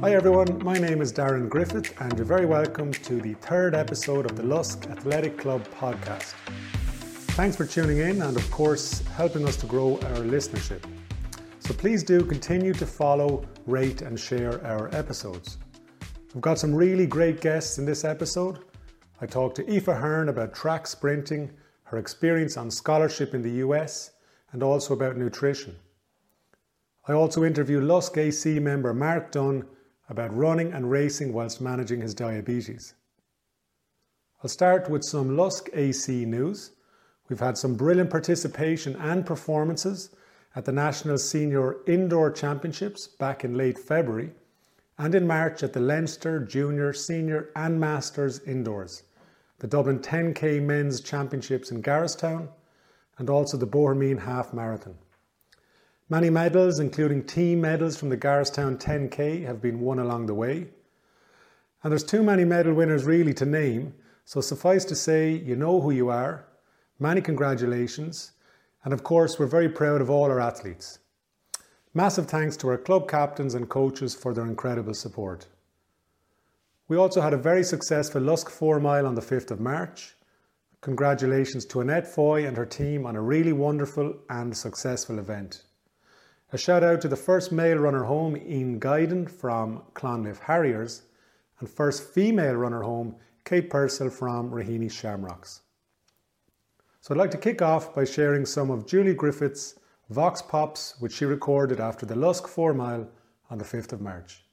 Hi everyone, my name is Darren Griffith, and you're very welcome to the third episode of the Lusk Athletic Club podcast. Thanks for tuning in and, of course, helping us to grow our listenership. So please do continue to follow, rate, and share our episodes. We've got some really great guests in this episode. I talked to Aoife Hearne about track sprinting, her experience on scholarship in the US, and also about nutrition. I also interview Lusk AC member Mark Dunne about running and racing whilst managing his diabetes. I'll start with some Lusk AC news. We've had some brilliant participation and performances at the National Senior Indoor Championships back in late February and in March at the Leinster Junior, Senior and Masters Indoors, the Dublin 10K Men's Championships in Garristown and also the Bohemian Half Marathon. Many medals, including team medals from the Garristown 10K, have been won along the way. And there's too many medal winners really to name, so suffice to say, you know who you are. Many congratulations. And of course, we're very proud of all our athletes. Massive thanks to our club captains and coaches for their incredible support. We also had a very successful Lusk 4 mile on the 5th of March. Congratulations to Annette Foy and her team on a really wonderful and successful event. A shout out to the first male runner home, Ian Guyden from Clonliffe Harriers, and first female runner home, Kate Purcell from Raheny Shamrocks. So I'd like to kick off by sharing some of Julie Griffith's Vox Pops, which she recorded after the Lusk 4 mile on the 5th of March.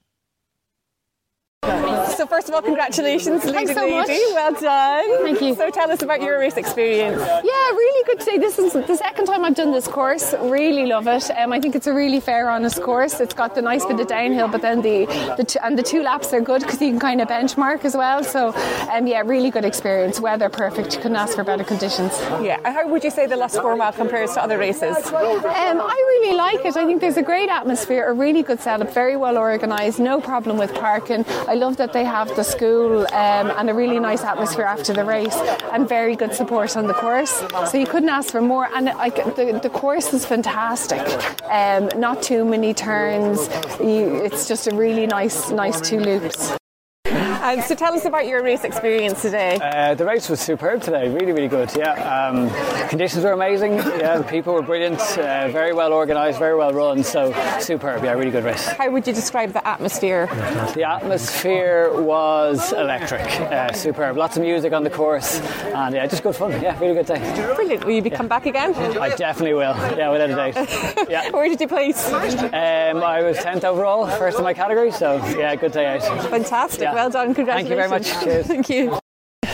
So first of all, congratulations, Thanks leading so much. lady. Well done. Thank you. So tell us about your race experience. Yeah, really good today. This is the second time I've done this course. Really love it. Um, I think it's a really fair, honest course. It's got the nice bit of downhill, but then the, the two, and the two laps are good because you can kind of benchmark as well. So, um, yeah, really good experience. Weather perfect. You couldn't ask for better conditions. Yeah. and How would you say the Lusk four mile compares to other races? Um, I really like it. I think there's a great atmosphere, a really good setup, very well organised, no problem with parking. I love that they have the school um, and a really nice atmosphere after the race and very good support on the course. So you couldn't ask for more. And the, the course is fantastic. Um, not too many turns. You, it's just a really nice, nice two loops. And so tell us about your race experience today. Uh, the race was superb today, really, really good. Yeah, um, conditions were amazing. Yeah, the people were brilliant, uh, very well organised, very well run. So superb. Yeah, really good race. How would you describe the atmosphere? The atmosphere was electric, uh, superb. Lots of music on the course, and yeah, just good fun. Yeah, really good day. Brilliant. Will you be come back again? I definitely will. Yeah, without a doubt. Yeah. Where did you place? Um, I was 10th overall, first in my category. So yeah, good day out. Fantastic. Yeah. Well done. Thank you very much. Congratulations. Cheers. Thank you.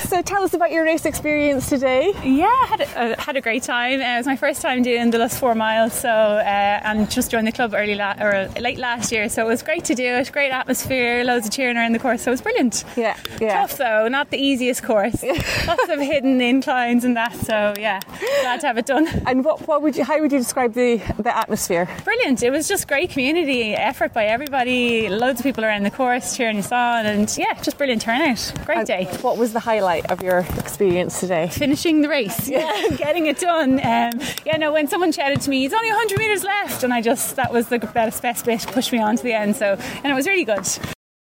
So tell us about your race experience today. Yeah, I had a, uh, had a great time. Uh, it was my first time doing the Lusk four miles, so uh, and just joined the club early la- or late last year. So it was great to do it. Great atmosphere, loads of cheering around the course. So it was brilliant. Yeah, yeah. Tough though, not the easiest course. Lots of hidden inclines and that. So yeah, glad to have it done. And what, what would you? How would you describe the the atmosphere? Brilliant. It was just great community effort by everybody. Loads of people around the course cheering us on, and yeah, just brilliant turnout. Great day. What was the highlight of your experience today? finishing the race, yeah, getting it done. Um, yeah, no, when someone shouted to me, "It's only 100 meters left," and I just that was the best best bit, pushed me on to the end. So, and it was really good.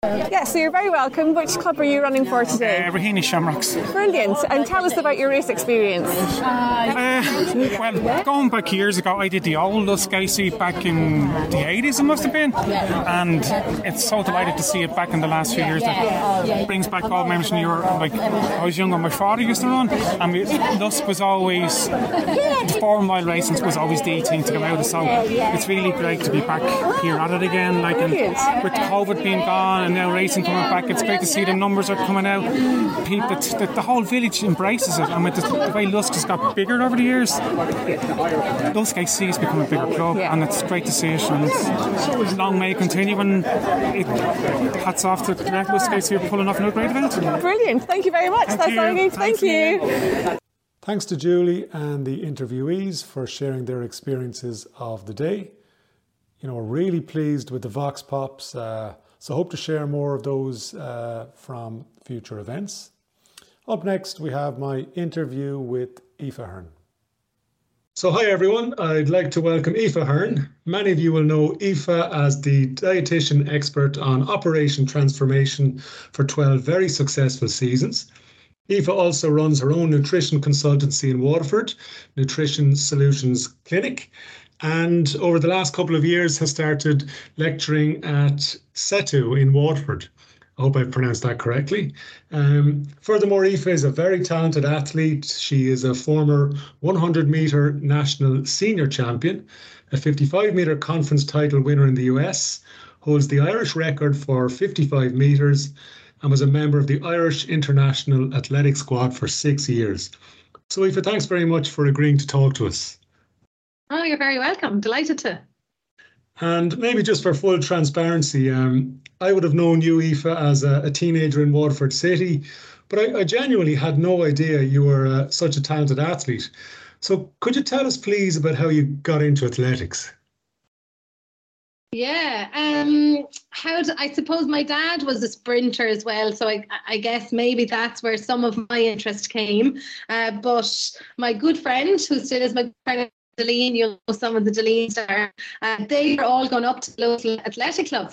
Yeah, so you're very welcome. Which club are you running for today? Uh, Raheny Shamrocks. Brilliant. And tell us about your race experience. Uh, well, going back years ago, I did the old Lusk AC back in the 80s, it must have been. And it's so delighted to see it back in the last few years. That brings back old memories you were, like, I was younger, my father used to run. And we, Lusk was always, four mile racing was always the thing to come out of. So it's really great to be back here at it again. Like, and with COVID being gone now racing coming back, it's great to see the numbers are coming out. People, the, the, the whole village embraces it. And with the, the way Lusk has got bigger over the years, Lusk AC has become a bigger club, and it's great to see it. And long may it continue. And it, hats off to the Lusk AC for pulling off another great event. Brilliant. Thank you very much. Thank That's you. all I need. Thank Thanks, you. Thanks to Julie and the interviewees for sharing their experiences of the day. You know, we're really pleased with the Vox Pops, uh, so hope to share more of those uh, from future events. Up next, we have my interview with Aoife Hearne. So, hi everyone. I'd like to welcome Aoife Hearne. Many of you will know Aoife as the dietitian expert on Operation Transformation for 12 very successful seasons. Aoife also runs her own nutrition consultancy in Waterford, Nutrition Solutions Clinic, and over the last couple of years has started lecturing at SETU in Waterford. I hope I've pronounced that correctly. Um, furthermore, Aoife is a very talented athlete. She is a former 100 metre national senior champion, a 55 metre conference title winner in the US, holds the Irish record for 55 metres, and was a member of the Irish International Athletic Squad for six years. So, Aoife, thanks very much for agreeing to talk to us. Oh, you're very welcome. Delighted to. And maybe just for full transparency, um, I would have known you, Aoife, as a, a teenager in Waterford City, but I, I genuinely had no idea you were uh, such a talented athlete. So, could you tell us, please, about how you got into athletics? Yeah, um, how do, I suppose my dad was a sprinter as well, so I, I guess maybe that's where some of my interest came. Uh, but my good friend, who still is my friend Deline, you know some of the Delines there, uh, they were all going up to the local athletic club.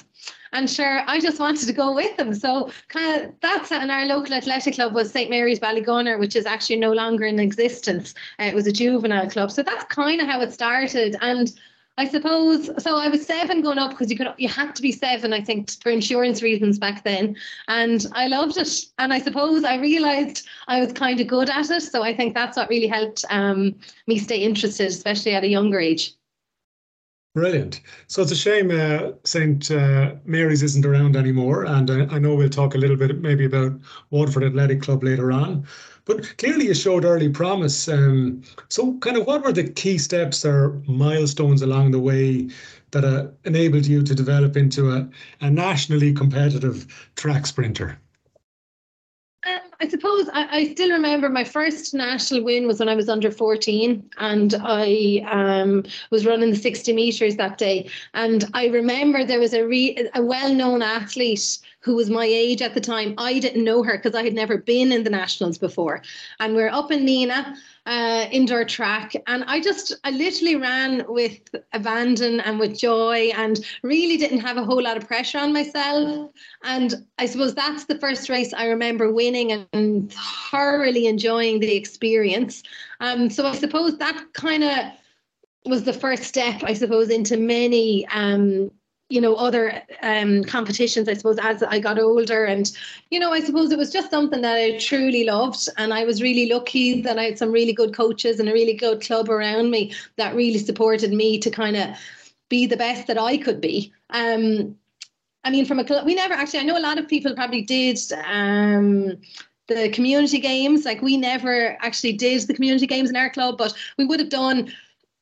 And sure, I just wanted to go with them. So kind of that's and our local athletic club was St Mary's Ballygunner, which is actually no longer in existence. Uh, it was a juvenile club. So that's kind of how it started. And I suppose so. I was seven going up because you could you had to be seven, I think, for insurance reasons back then. And I loved it. And I suppose I realised I was kind of good at it. So I think that's what really helped um, me stay interested, especially at a younger age. Brilliant. So it's a shame uh, St uh, Mary's isn't around anymore, and uh, I know we'll talk a little bit maybe about Waterford Athletic Club later on. But clearly, you showed early promise. Um, so, kind of, what were the key steps or milestones along the way that uh, enabled you to develop into a, a nationally competitive track sprinter? Um, I suppose I, I, still remember my first national win was when I was under 14 and I um, was running the 60 metres that day. And I remember there was a, re- a well known athlete who was my age at the time. I didn't know her because I had never been in the nationals before. And we are up in Nenagh, uh, indoor track. And I just, I literally ran with abandon and with joy and really didn't have a whole lot of pressure on myself. And I suppose that's the first race I remember winning and thoroughly enjoying the experience. Um, so I suppose that kind of was the first step, I suppose, into many um, you know other um, competitions i suppose as i got older. And you know i suppose it was just something that i truly loved. And i was really lucky that i had some really good coaches and a really good club around me that really supported me to kind of be the best that i could be. Um, i mean from a club we never actually i know a lot of people probably did um, the community games. Like we never actually did the community games in our club but we would have done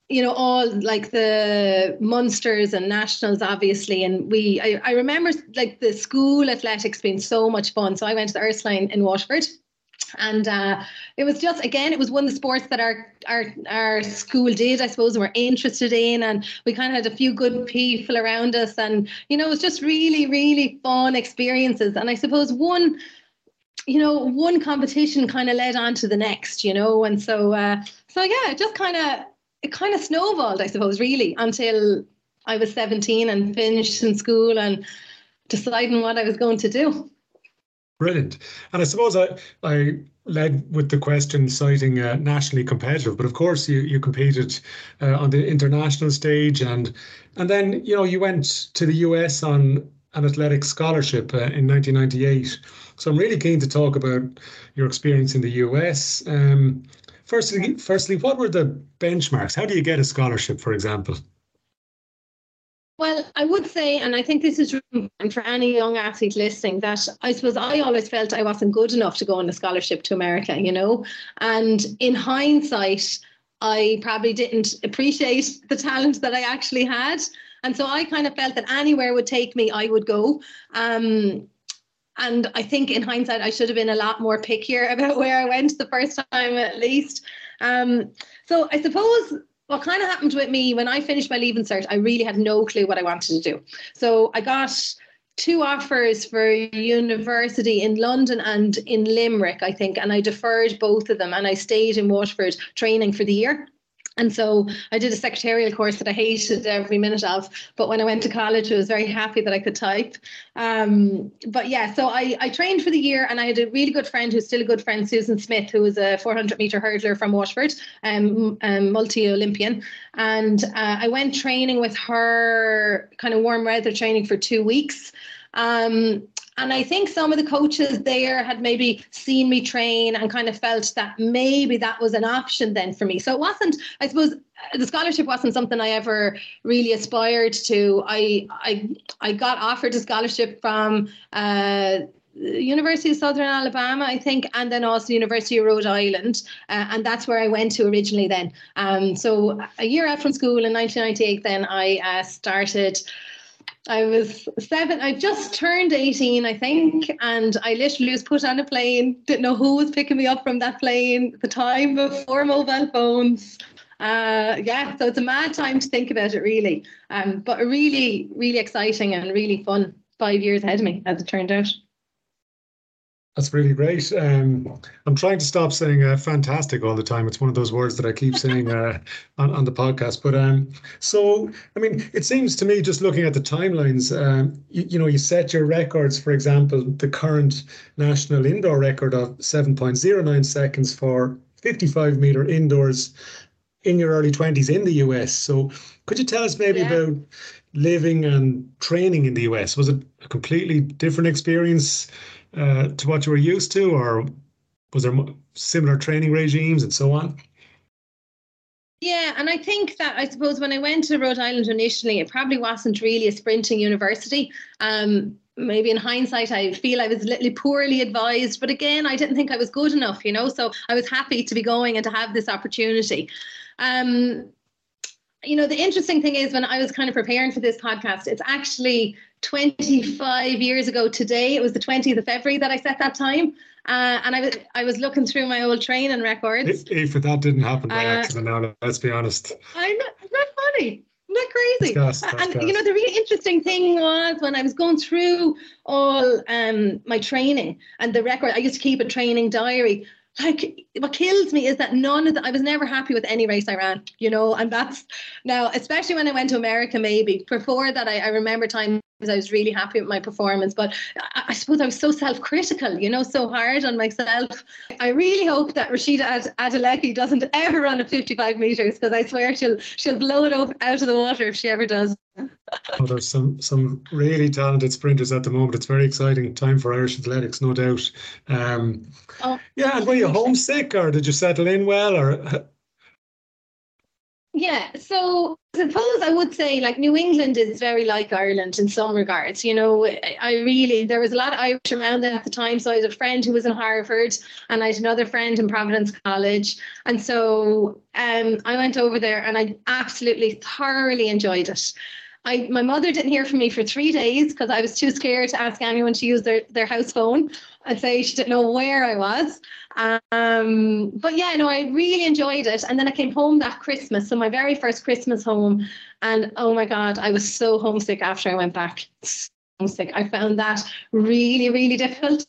you know all like the Munsters and nationals obviously and we I, I remember like the school athletics being so much fun. So I went to the Ursuline in Waterford and uh, it was just again it was one of the sports that our our our school did I suppose and we're interested in and we kind of had a few good people around us and you know it was just really really fun experiences. And I suppose one you know one competition kind of led on to the next you know and so uh, so yeah just kind of it kind of snowballed, I suppose, really, until I was 17 and finished in school and deciding what I was going to do. Brilliant. And I suppose I, I led with the question citing uh, nationally competitive, but of course you, you competed uh, on the international stage and and then you know you went to the US on an athletic scholarship uh, in 1998. So I'm really keen to talk about your experience in the US. Um, Firstly, firstly, what were the benchmarks? How do you get a scholarship, for example? Well, I would say, and I think this is important for any young athlete listening, that I suppose I always felt I wasn't good enough to go on a scholarship to America, you know. And in hindsight, I probably didn't appreciate the talent that I actually had. And so I kind of felt that anywhere would take me, I would go. Um, and I think in hindsight, I should have been a lot more pickier about where I went the first time, at least. Um, so I suppose what kind of happened with me when I finished my leaving cert, I really had no clue what I wanted to do. So I got two offers for university in London and in Limerick, I think, and I deferred both of them and I stayed in Waterford training for the year. And so I did a secretarial course that I hated every minute of. But when I went to college, I was very happy that I could type. Um, but yeah, so I, I trained for the year and I had a really good friend who's still a good friend, Susan Smith, who was a 400 meter hurdler from Waterford, um, um multi Olympian. And uh, I went training with her, kind of warm weather training for two weeks. Um, and I think some of the coaches there had maybe seen me train and kind of felt that maybe that was an option then for me. So it wasn't, I suppose, the scholarship wasn't something I ever really aspired to. I I I got offered a scholarship from uh, University of Southern Alabama, I think, and then also University of Rhode Island, uh, and that's where I went to originally. Then, um, so a year out from school in 1998, then I uh, started I was seven. I just turned 18, I think, and I literally was put on a plane. Didn't know who was picking me up from that plane. The time before mobile phones. Uh, yeah, so it's a mad time to think about it, really. Um, but really, really exciting and really fun five years ahead of me, as it turned out. That's really great. Um, I'm trying to stop saying uh, fantastic all the time. It's one of those words that I keep saying uh, on, on the podcast. But um, so, I mean, it seems to me, just looking at the timelines, um, you, you, know, you set your records, for example, the current national indoor record of 7.09 seconds for 55 meter indoors in your early 20s in the US. So, could you tell us maybe yeah. about living and training in the US? Was it a completely different experience? Uh, to what you were used to, or was there similar training regimes and so on? Yeah, and I think that I suppose when I went to Rhode Island initially, it probably wasn't really a sprinting university. Um, maybe in hindsight, I feel I was a little poorly advised, but again, I didn't think I was good enough, you know. So I was happy to be going and to have this opportunity. Um, you know, the interesting thing is when I was kind of preparing for this podcast, it's actually 25 years ago today. It was the 20th of February that I set that time. Uh, and I was I was looking through my old training records. If, if that didn't happen by uh, accident, now let's be honest. I'm not, not funny. Not crazy. Gas, and gas. you know the really interesting thing was when I was going through all um, my training and the record. I used to keep a training diary like what kills me is that none of the, I was never happy with any race I ran, you know, and that's now, especially when I went to America, maybe before that, I, I remember times I was really happy with my performance, but I, I suppose I was so self-critical, you know, so hard on myself. I really hope that Rashida Ad- doesn't ever run a 55 meters because I swear she'll she'll blow it up out of the water if she ever does. oh, there's some some really talented sprinters at the moment. It's very exciting time for Irish athletics, no doubt. Um, oh, yeah, and were you homesick or did you settle in well or yeah, so suppose I would say like New England is very like Ireland in some regards. You know, I really there was a lot of Irish around at the time. So I had a friend who was in Harvard, and I had another friend in Providence College, and so um, I went over there, and I absolutely thoroughly enjoyed it. I, my mother didn't hear from me for three days because I was too scared to ask anyone to use their, their house phone. I'd say she didn't know where I was. Um, but yeah, no, I really enjoyed it. And then I came home that Christmas, so my very first Christmas home. And oh my God, I was so homesick after I went back. Homesick. I found that really, really difficult.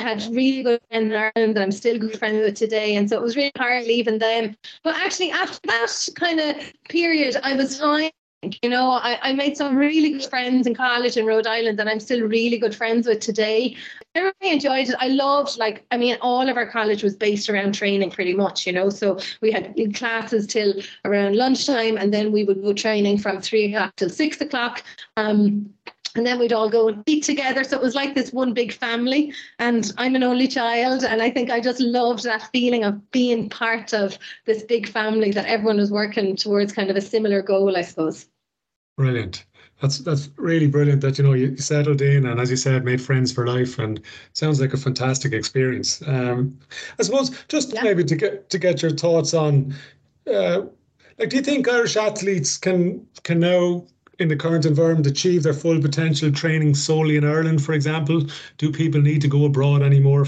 I had really good friends in Ireland that I'm still good friends with today. And so it was really hard leaving them. But actually, after that kind of period, I was fine you know, I, I made some really good friends in college in Rhode Island that I'm still really good friends with today. I really enjoyed it. I loved, like, I mean, all of our college was based around training pretty much, you know. So we had classes till around lunchtime, and then we would go training from three o'clock till six o'clock. Um, and then we'd all go and eat together. So it was like this one big family. And I'm an only child. And I think I just loved that feeling of being part of this big family that everyone was working towards kind of a similar goal, I suppose. Brilliant. That's that's really brilliant that you know you settled in and as you said made friends for life and sounds like a fantastic experience. Um, I suppose just yeah. maybe to get to get your thoughts on uh, like do you think Irish athletes can can now in the current environment achieve their full potential training solely in Ireland, for example? Do people need to go abroad anymore?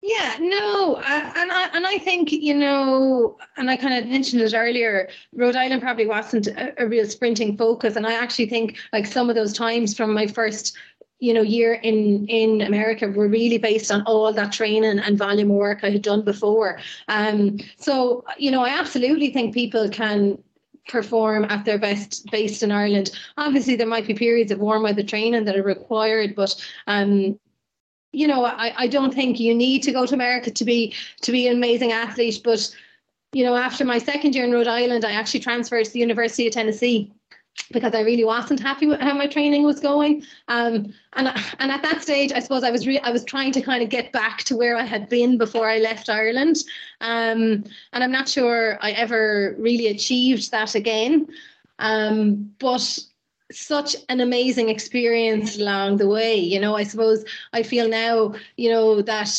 Yeah, no, uh, and I and I think you know, and I kind of mentioned it earlier. Rhode Island probably wasn't a, a real sprinting focus, and I actually think like some of those times from my first you know year in in America were really based on all that training and volume work I had done before. Um, so you know I absolutely think people can perform at their best based in Ireland. Obviously, there might be periods of warm weather training that are required, but um, you know, I, I don't think you need to go to America to be to be an amazing athlete. But you know, after my second year in Rhode Island, I actually transferred to the University of Tennessee because I really wasn't happy with how my training was going. Um, and and at that stage, I suppose I was re- I was trying to kind of get back to where I had been before I left Ireland. Um, and I'm not sure I ever really achieved that again. Um, but such an amazing experience along the way. You know, I suppose I feel now, you know, that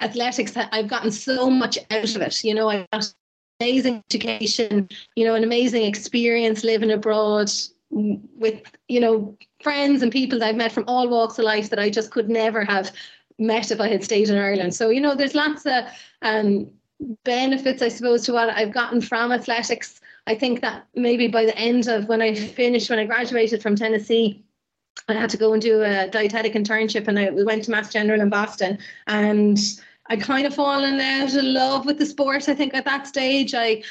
athletics, I've gotten so much out of it. You know, I got amazing education, you know, an amazing experience living abroad with, you know, friends and people that I've met from all walks of life that I just could never have met if I had stayed in Ireland. So, you know, there's lots of um, benefits, I suppose, to what I've gotten from athletics. I think that maybe by the end of when I finished, when I graduated from Tennessee, I had to go and do a dietetic internship and I went to Mass General in Boston and I kind of fallen out of love with the sport. I think at that stage I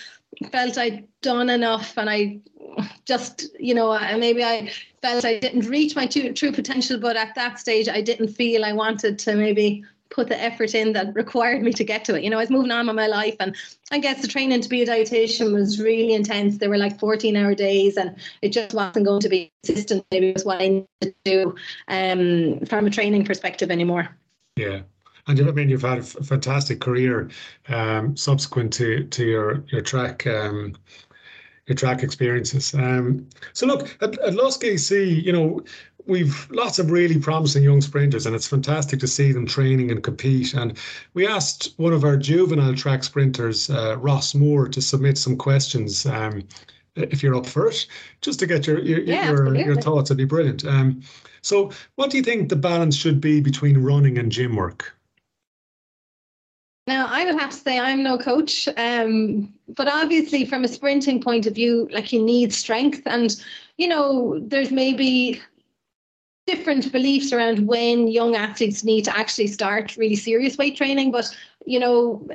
felt I'd done enough and I just, you know, maybe I felt I didn't reach my true, true potential, but at that stage I didn't feel I wanted to maybe put the effort in that required me to get to it. You know, I was moving on with my life, and I guess the training to be a dietitian was really intense. There were like 14 hour days, and it just wasn't going to be consistent. Maybe it was what I needed to do um, from a training perspective anymore. Yeah. And I mean, you've had a fantastic career um, subsequent to to your your track um, your track experiences. Um, so look at, at AC, you know, we've lots of really promising young sprinters, and it's fantastic to see them training and compete. And we asked one of our juvenile track sprinters, uh, Ross Moore, to submit some questions. Um, if you're up for it, just to get your your yeah, your, your, thoughts, it'd be brilliant. Um, so, what do you think the balance should be between running and gym work? Now, I would have to say I'm no coach, um, but obviously, from a sprinting point of view, like you need strength, and you know, there's maybe different beliefs around when young athletes need to actually start really serious weight training. But, you know,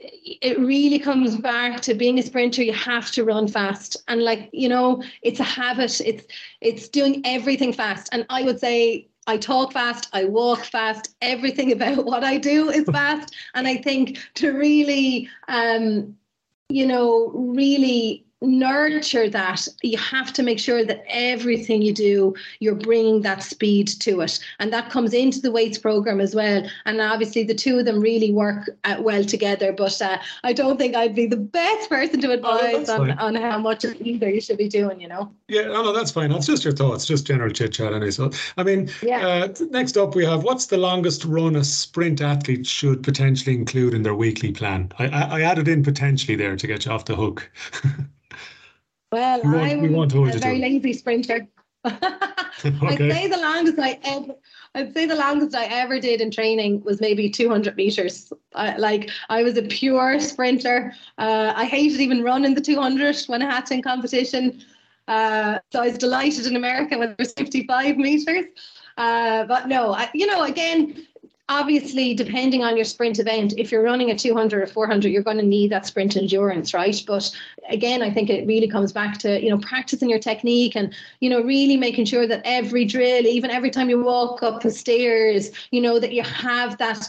it really comes back to being a sprinter you have to run fast and like you know it's a habit it's it's doing everything fast and i would say I talk fast, I walk fast, everything about what I do is fast. And I think to really, um, you know, really nurture that. You have to make sure that everything you do you're bringing that speed to it. And that comes into the weights program as well. And obviously the two of them really work uh, well together. But uh, i don't think i'd be the best person to oh, advise oh, on, on how much either you should be doing you know? Yeah no, no that's fine. That's just your thoughts just general chit chat anyway. So i mean yeah. Uh, next up we have what's the longest run a sprint athlete should potentially include in their weekly plan? I, I, I added in potentially there to get you off the hook Well, we want, I'm we want a very lazy sprinter. okay. I'd say the longest I ever, I'd say the longest I ever did in training was maybe 200 meters. I, like I was a pure sprinter. Uh, I hated even running the 200 when I had to in competition. Uh, so I was delighted in America when it was 55 meters. Uh, but no, I, you know, again, obviously depending on your sprint event if you're running a 200 or 400 you're going to need that sprint endurance right? But again i think it really comes back to you know practicing your technique and you know really making sure that every drill even every time you walk up the stairs you know that you have that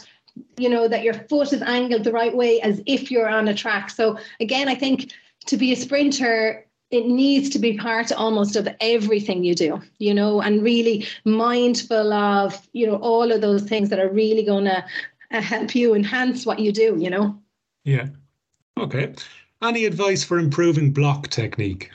you know that your foot is angled the right way as if you're on a track. So again i think to be a sprinter it needs to be part almost of everything you do, you know, and really mindful of, you know, all of those things that are really going to uh, help you enhance what you do, you know. Yeah. Okay. Any advice for improving block technique?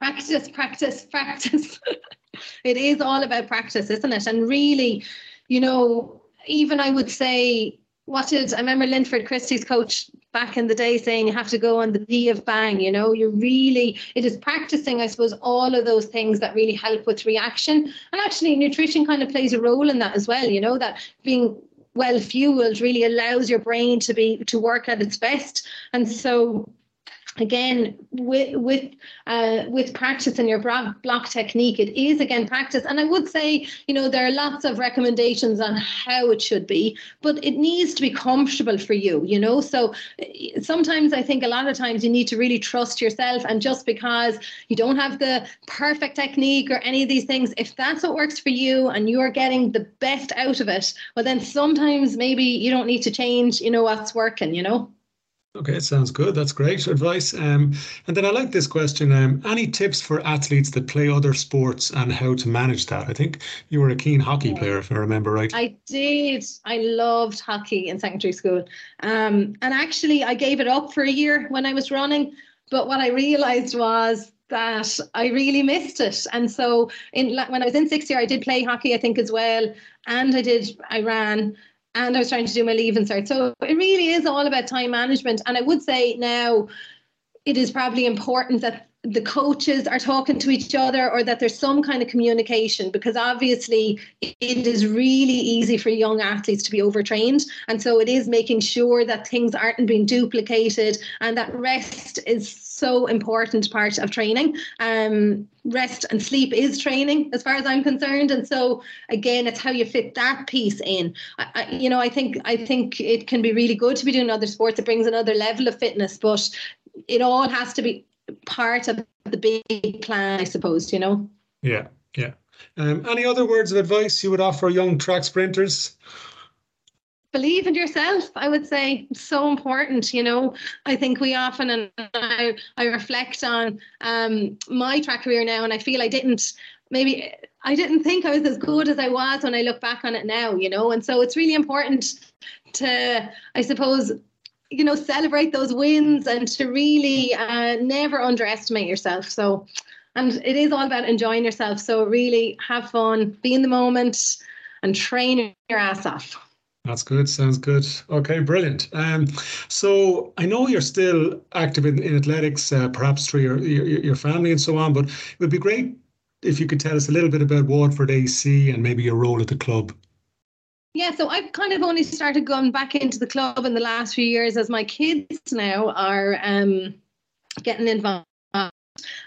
Practice, practice, practice. it is all about practice, isn't it? And really, you know, even I would say, what is, I remember Linford Christie's coach back in the day saying you have to go on the V of bang, you know, you're really, it is practicing, I suppose, all of those things that really help with reaction. And actually, nutrition kind of plays a role in that as well, you know, that being well fueled really allows your brain to be to work at its best. And so again with with uh, with practice and your block, technique it is again practice. And i would say you know there are lots of recommendations on how it should be but it needs to be comfortable for you you know? So eh, sometimes i think a lot of times you need to really trust yourself and just because you don't have the perfect technique or any of these things if that's what works for you and you're getting the best out of it well then sometimes maybe you don't need to change you know what's working you know Okay, it sounds good. That's great advice. Um, and then I like this question. Um, any tips for athletes that play other sports and how to manage that? I think you were a keen hockey player, if I remember right. I did. I loved hockey in secondary school. Um, and actually, I gave it up for a year when I was running. But what I realized was that I really missed it. And so in when I was in sixth year, I did play hockey, I think, as well. And I did, I ran and I was trying to do my leaving cert. So it really is all about time management. And I would say now it is probably important that the coaches are talking to each other or that there's some kind of communication because obviously it is really easy for young athletes to be overtrained and so it is making sure that things aren't being duplicated and that rest is so important part of training um, rest and sleep is training as far as i'm concerned and so again it's how you fit that piece in I, I, you know i think i think it can be really good to be doing other sports it brings another level of fitness but it all has to be part of the big plan, I suppose, you know? Yeah, yeah. Um, any other words of advice you would offer young track sprinters? Believe in yourself, I would say, so important. You know, I think we often, and I, I reflect on um, my track career now, and I feel I didn't maybe I didn't think I was as good as I was when I look back on it now, you know. And so it's really important to, I suppose, you know celebrate those wins and to really uh, never underestimate yourself so and it is all about enjoying yourself so really have fun be in the moment and train your ass off that's good. Sounds good. Okay, brilliant. Um, so I know you're still active in, in athletics, uh, perhaps through your, your, your family and so on. But it would be great if you could tell us a little bit about Waterford AC and maybe your role at the club. Yeah, so I've kind of only started going back into the club in the last few years as my kids now are um, getting involved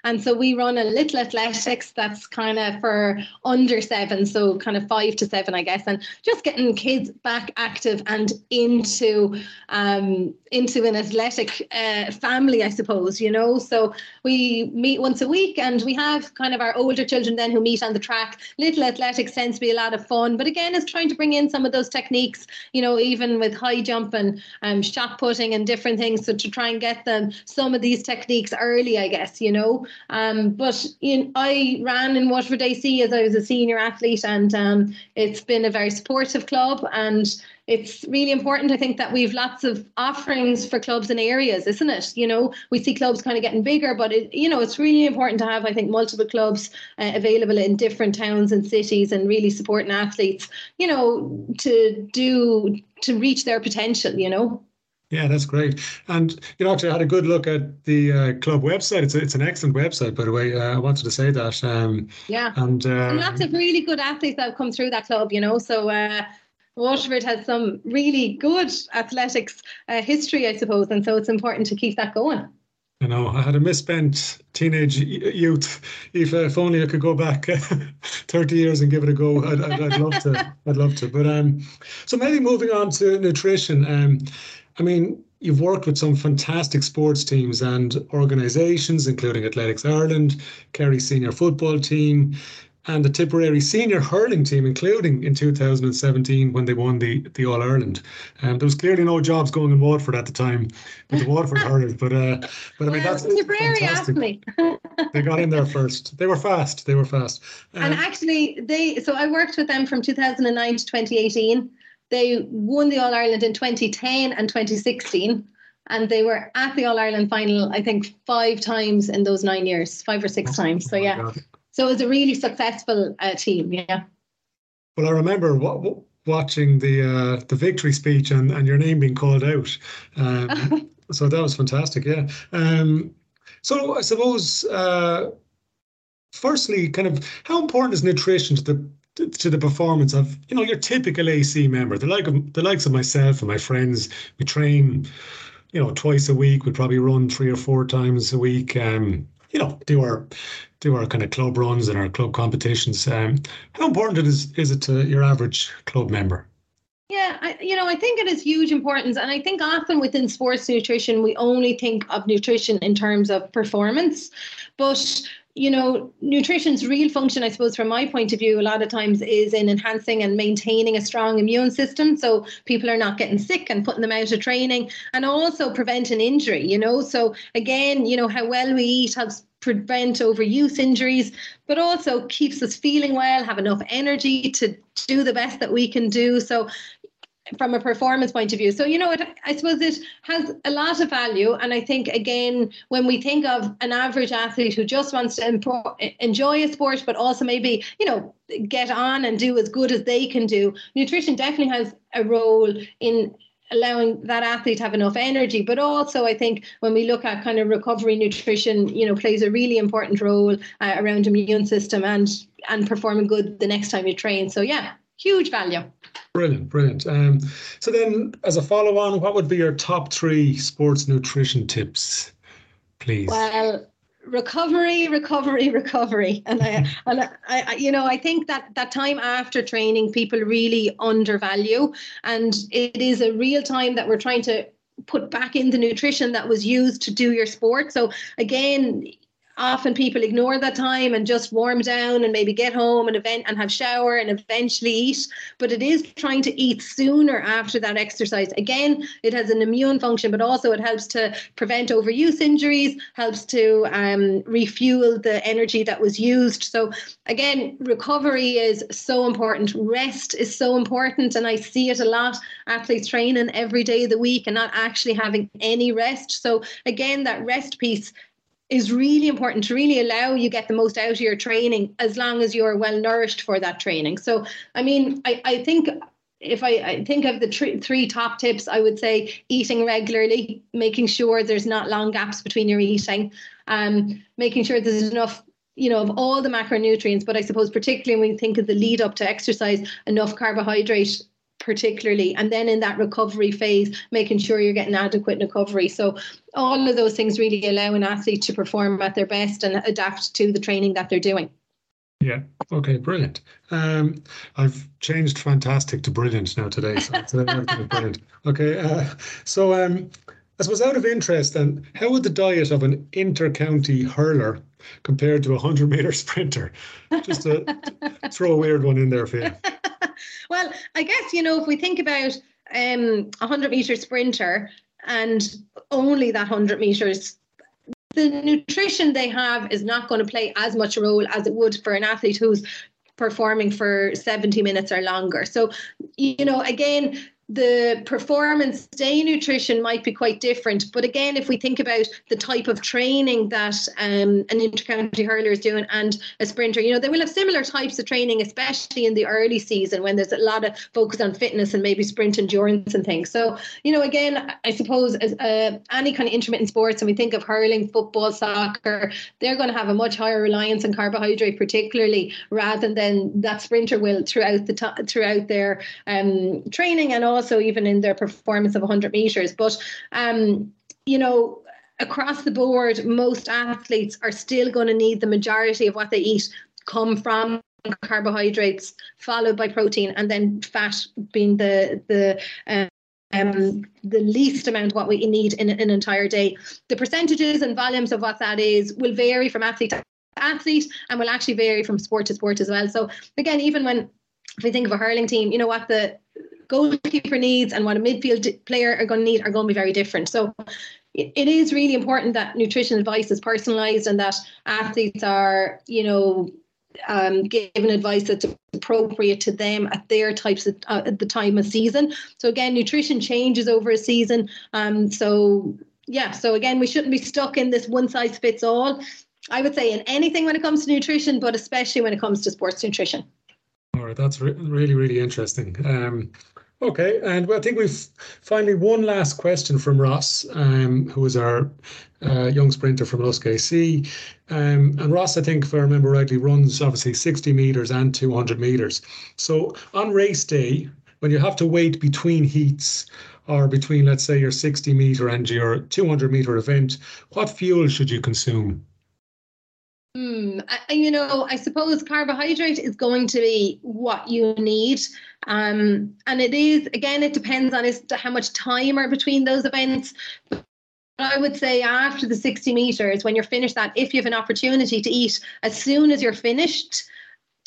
and so we run a little athletics that's kind of for under seven, so kind of five to seven, I guess, and just getting kids back active and into um, into an athletic uh, family, I suppose, you know. So we meet once a week and we have kind of our older children then who meet on the track. Little athletics tends to be a lot of fun, but again, it's trying to bring in some of those techniques, you know, even with high jump and um, shot putting and different things. So to try and get them some of these techniques early, I guess, you know. Um, but in, I ran in Waterford AC as I was a senior athlete, and um, it's been a very supportive club. And it's really important, I think, that we've lots of offerings for clubs and areas, isn't it? You know, we see clubs kind of getting bigger, but it, you know, it's really important to have, I think, multiple clubs uh, available in different towns and cities, and really supporting athletes, you know, to do to reach their potential. You know. Yeah, that's great. And you know, actually, I had a good look at the uh, club website. It's a, it's an excellent website, by the way. Uh, I wanted to say that. Um, yeah. And, uh, and, lots of really good athletes that have come through that club. You know, so uh, Waterford has some really good athletics uh, history, I suppose, and so it's important to keep that going. You know, I had a misspent teenage youth. If, if only I could go back 30 years and give it a go, I'd, I'd, I'd love to. I'd love to. But um, so maybe moving on to nutrition. Um, I mean, you've worked with some fantastic sports teams and organisations, including Athletics Ireland, Kerry senior football team, and the Tipperary senior hurling team, including in 2017 when they won the, the All Ireland. Um, there was clearly no jobs going in Waterford at the time with the Waterford hurlers, but uh, but I mean that's Tipperary asked me. they got in there first. They were fast. They were fast. Um, and actually, they so I worked with them from 2009 to 2018. They won the All Ireland in 2010 and 2016. And they were at the All Ireland final, I think, five times in those nine years, five or six oh, times. So, yeah. God. So it was a really successful uh, team. Yeah. Well, I remember what, watching the uh, the victory speech and, and your name being called out. Um, so that was fantastic. Yeah. Um, so I suppose, uh, firstly, kind of how important is nutrition to the to the performance of you know your typical AC member, the like of the likes of myself and my friends. We train you know, twice a week. We probably run three or four times a week. Um, you know, do our do our kind of club runs and our club competitions. Um, how important is is it to your average club member? Yeah, I, you know, I think it is huge importance, and I think often within sports nutrition we only think of nutrition in terms of performance, but you know, nutrition's real function, I suppose, from my point of view, a lot of times is in enhancing and maintaining a strong immune system. So people are not getting sick and putting them out of training and also preventing injury, you know. So again, you know, how well we eat helps prevent overuse injuries, but also keeps us feeling well, have enough energy to do the best that we can do. So from a performance point of view. So, you know, it, I suppose it has a lot of value. And I think, again, when we think of an average athlete who just wants to enjoy a sport, but also maybe, you know, get on and do as good as they can do, nutrition definitely has a role in allowing that athlete to have enough energy but also i think when we look at kind of recovery nutrition you know plays a really important role uh, around immune system and and performing good the next time you train so yeah huge value Brilliant, brilliant. Um, so then, as a follow-on, what would be your top three sports nutrition tips, please? Well, recovery, recovery, recovery, and I, and I, I, you know, I think that that time after training, people really undervalue, and it is a real time that we're trying to put back in the nutrition that was used to do your sport. So again, often people ignore that time and just warm down and maybe get home and event and have shower and eventually eat. But it is trying to eat sooner after that exercise. Again it has an immune function but also it helps to prevent overuse injuries helps to um, refuel the energy that was used. So again recovery is so important. Rest is so important and i see it a lot. Athletes training every day of the week and not actually having any rest. So again that rest piece is really important to really allow you get the most out of your training as long as you're well nourished for that training. So, I mean, I, I think if I, I, think of the three, three top tips, I would say eating regularly, making sure there's not long gaps between your eating, um, making sure there's enough, you know, of all the macronutrients. But I suppose particularly when we think of the lead up to exercise, enough carbohydrate particularly and then in that recovery phase making sure you're getting adequate recovery. So all of those things really allow an athlete to perform at their best and adapt to the training that they're doing. Yeah. Okay brilliant. Um, i've changed fantastic to brilliant now today so it's brilliant. Okay uh, so um, I suppose out of interest, then, how would the diet of an inter-county hurler compared to a hundred meter sprinter? Just to throw a weird one in there for you. well, I guess you know if we think about um, a hundred meter sprinter and only that hundred meters the nutrition they have is not going to play as much a role as it would for an athlete who's performing for 70 minutes or longer. So, you know, again, the performance day nutrition might be quite different. But again, if we think about the type of training that um, an intercounty hurler is doing and a sprinter, you know, they will have similar types of training, especially in the early season when there's a lot of focus on fitness and maybe sprint endurance and things. So, you know, again, I suppose as uh, any kind of intermittent sports, and we think of hurling, football, soccer, they're going to have a much higher reliance on carbohydrate, particularly rather than that sprinter will throughout the t- throughout their um, training and all also even in their performance of 100 meters. But, um, you know, across the board, most athletes are still going to need the majority of what they eat come from carbohydrates, followed by protein, and then fat being the the um, um, the least amount what we need in, in an entire day. The percentages and volumes of what that is will vary from athlete to athlete and will actually vary from sport to sport as well. So again, even when if we think of a hurling team, you know what the goalkeeper needs and what a midfield player are going to need are going to be very different. So it, is really important that nutrition advice is personalized and that athletes are, you know, um, given advice that's appropriate to them at their types of, uh, at the time of season. So again, nutrition changes over a season. Um, so yeah, so again, we shouldn't be stuck in this one size fits all. I would say in anything when it comes to nutrition, but especially when it comes to sports nutrition. All right, that's re- really, really interesting. Um, Okay, and I think we've finally one last question from Ross, um, who is our uh, young sprinter from Lusk AC. Um, and Ross, I think, if I remember rightly, runs obviously 60 metres and 200 metres. So on race day, when you have to wait between heats or between, let's say, your 60 meter and your 200 meter event, what fuel should you consume? Hmm. You know, I suppose carbohydrate is going to be what you need. Um, and it is, again, it depends on how much time are between those events. But I would say after the 60 meters, when you're finished that, if you have an opportunity to eat as soon as you're finished,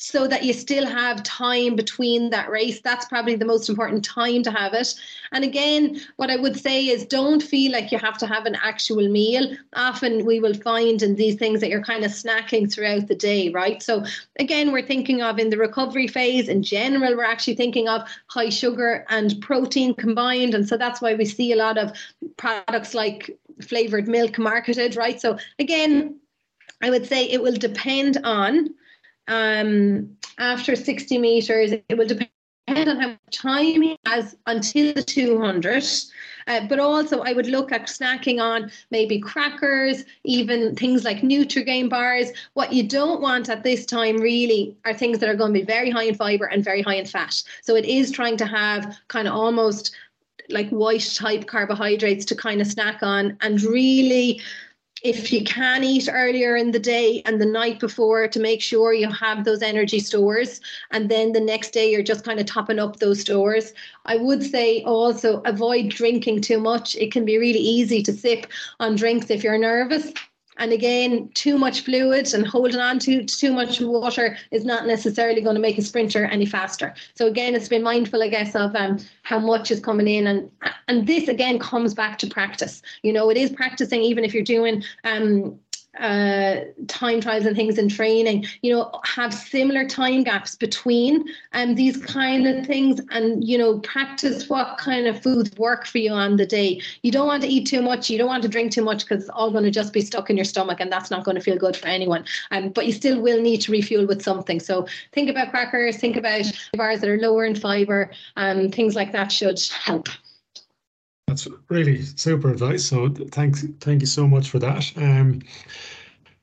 so that you still have time between that race. That's probably the most important time to have it. And again, what I would say is don't feel like you have to have an actual meal. Often we will find in these things that you're kind of snacking throughout the day, right? So again, we're thinking of in the recovery phase in general, we're actually thinking of high sugar and protein combined. And so that's why we see a lot of products like flavored milk marketed, right? So again, I would say it will depend on um, after 60 meters, it will depend on how much time he has until the 200. Uh, but also, I would look at snacking on maybe crackers, even things like Nutrigrain bars. What you don't want at this time really are things that are going to be very high in fiber and very high in fat. So it is trying to have kind of almost like white type carbohydrates to kind of snack on and really if you can eat earlier in the day and the night before to make sure you have those energy stores. And then the next day you're just kind of topping up those stores. I would say also avoid drinking too much. It can be really easy to sip on drinks if you're nervous and again, too much fluid and holding on to too much water is not necessarily going to make a sprinter any faster. So again, it's been mindful, I guess, of um, how much is coming in, and and this again comes back to practice. You know, it is practicing even if you're doing um, uh, time trials and things in training, you know, have similar time gaps between um, these kind of things and, you know, practice what kind of foods work for you on the day. You don't want to eat too much. You don't want to drink too much because it's all going to just be stuck in your stomach and that's not going to feel good for anyone. Um, but you still will need to refuel with something. So think about crackers, think about bars that are lower in fiber, and um, things like that should help. That's really super advice. So thanks, thank you so much for that. Um,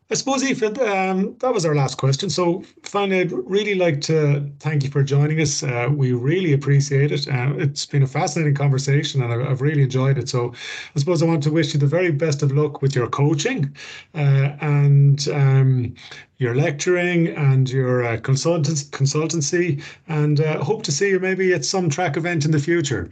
I suppose, Aoife, um, that was our last question. So, finally, I'd really like to thank you for joining us. Uh, we really appreciate it. Uh, it's been a fascinating conversation and I've really enjoyed it. So, I suppose I want to wish you the very best of luck with your coaching uh, and um, your lecturing and your uh, consultancy, and uh, hope to see you maybe at some track event in the future.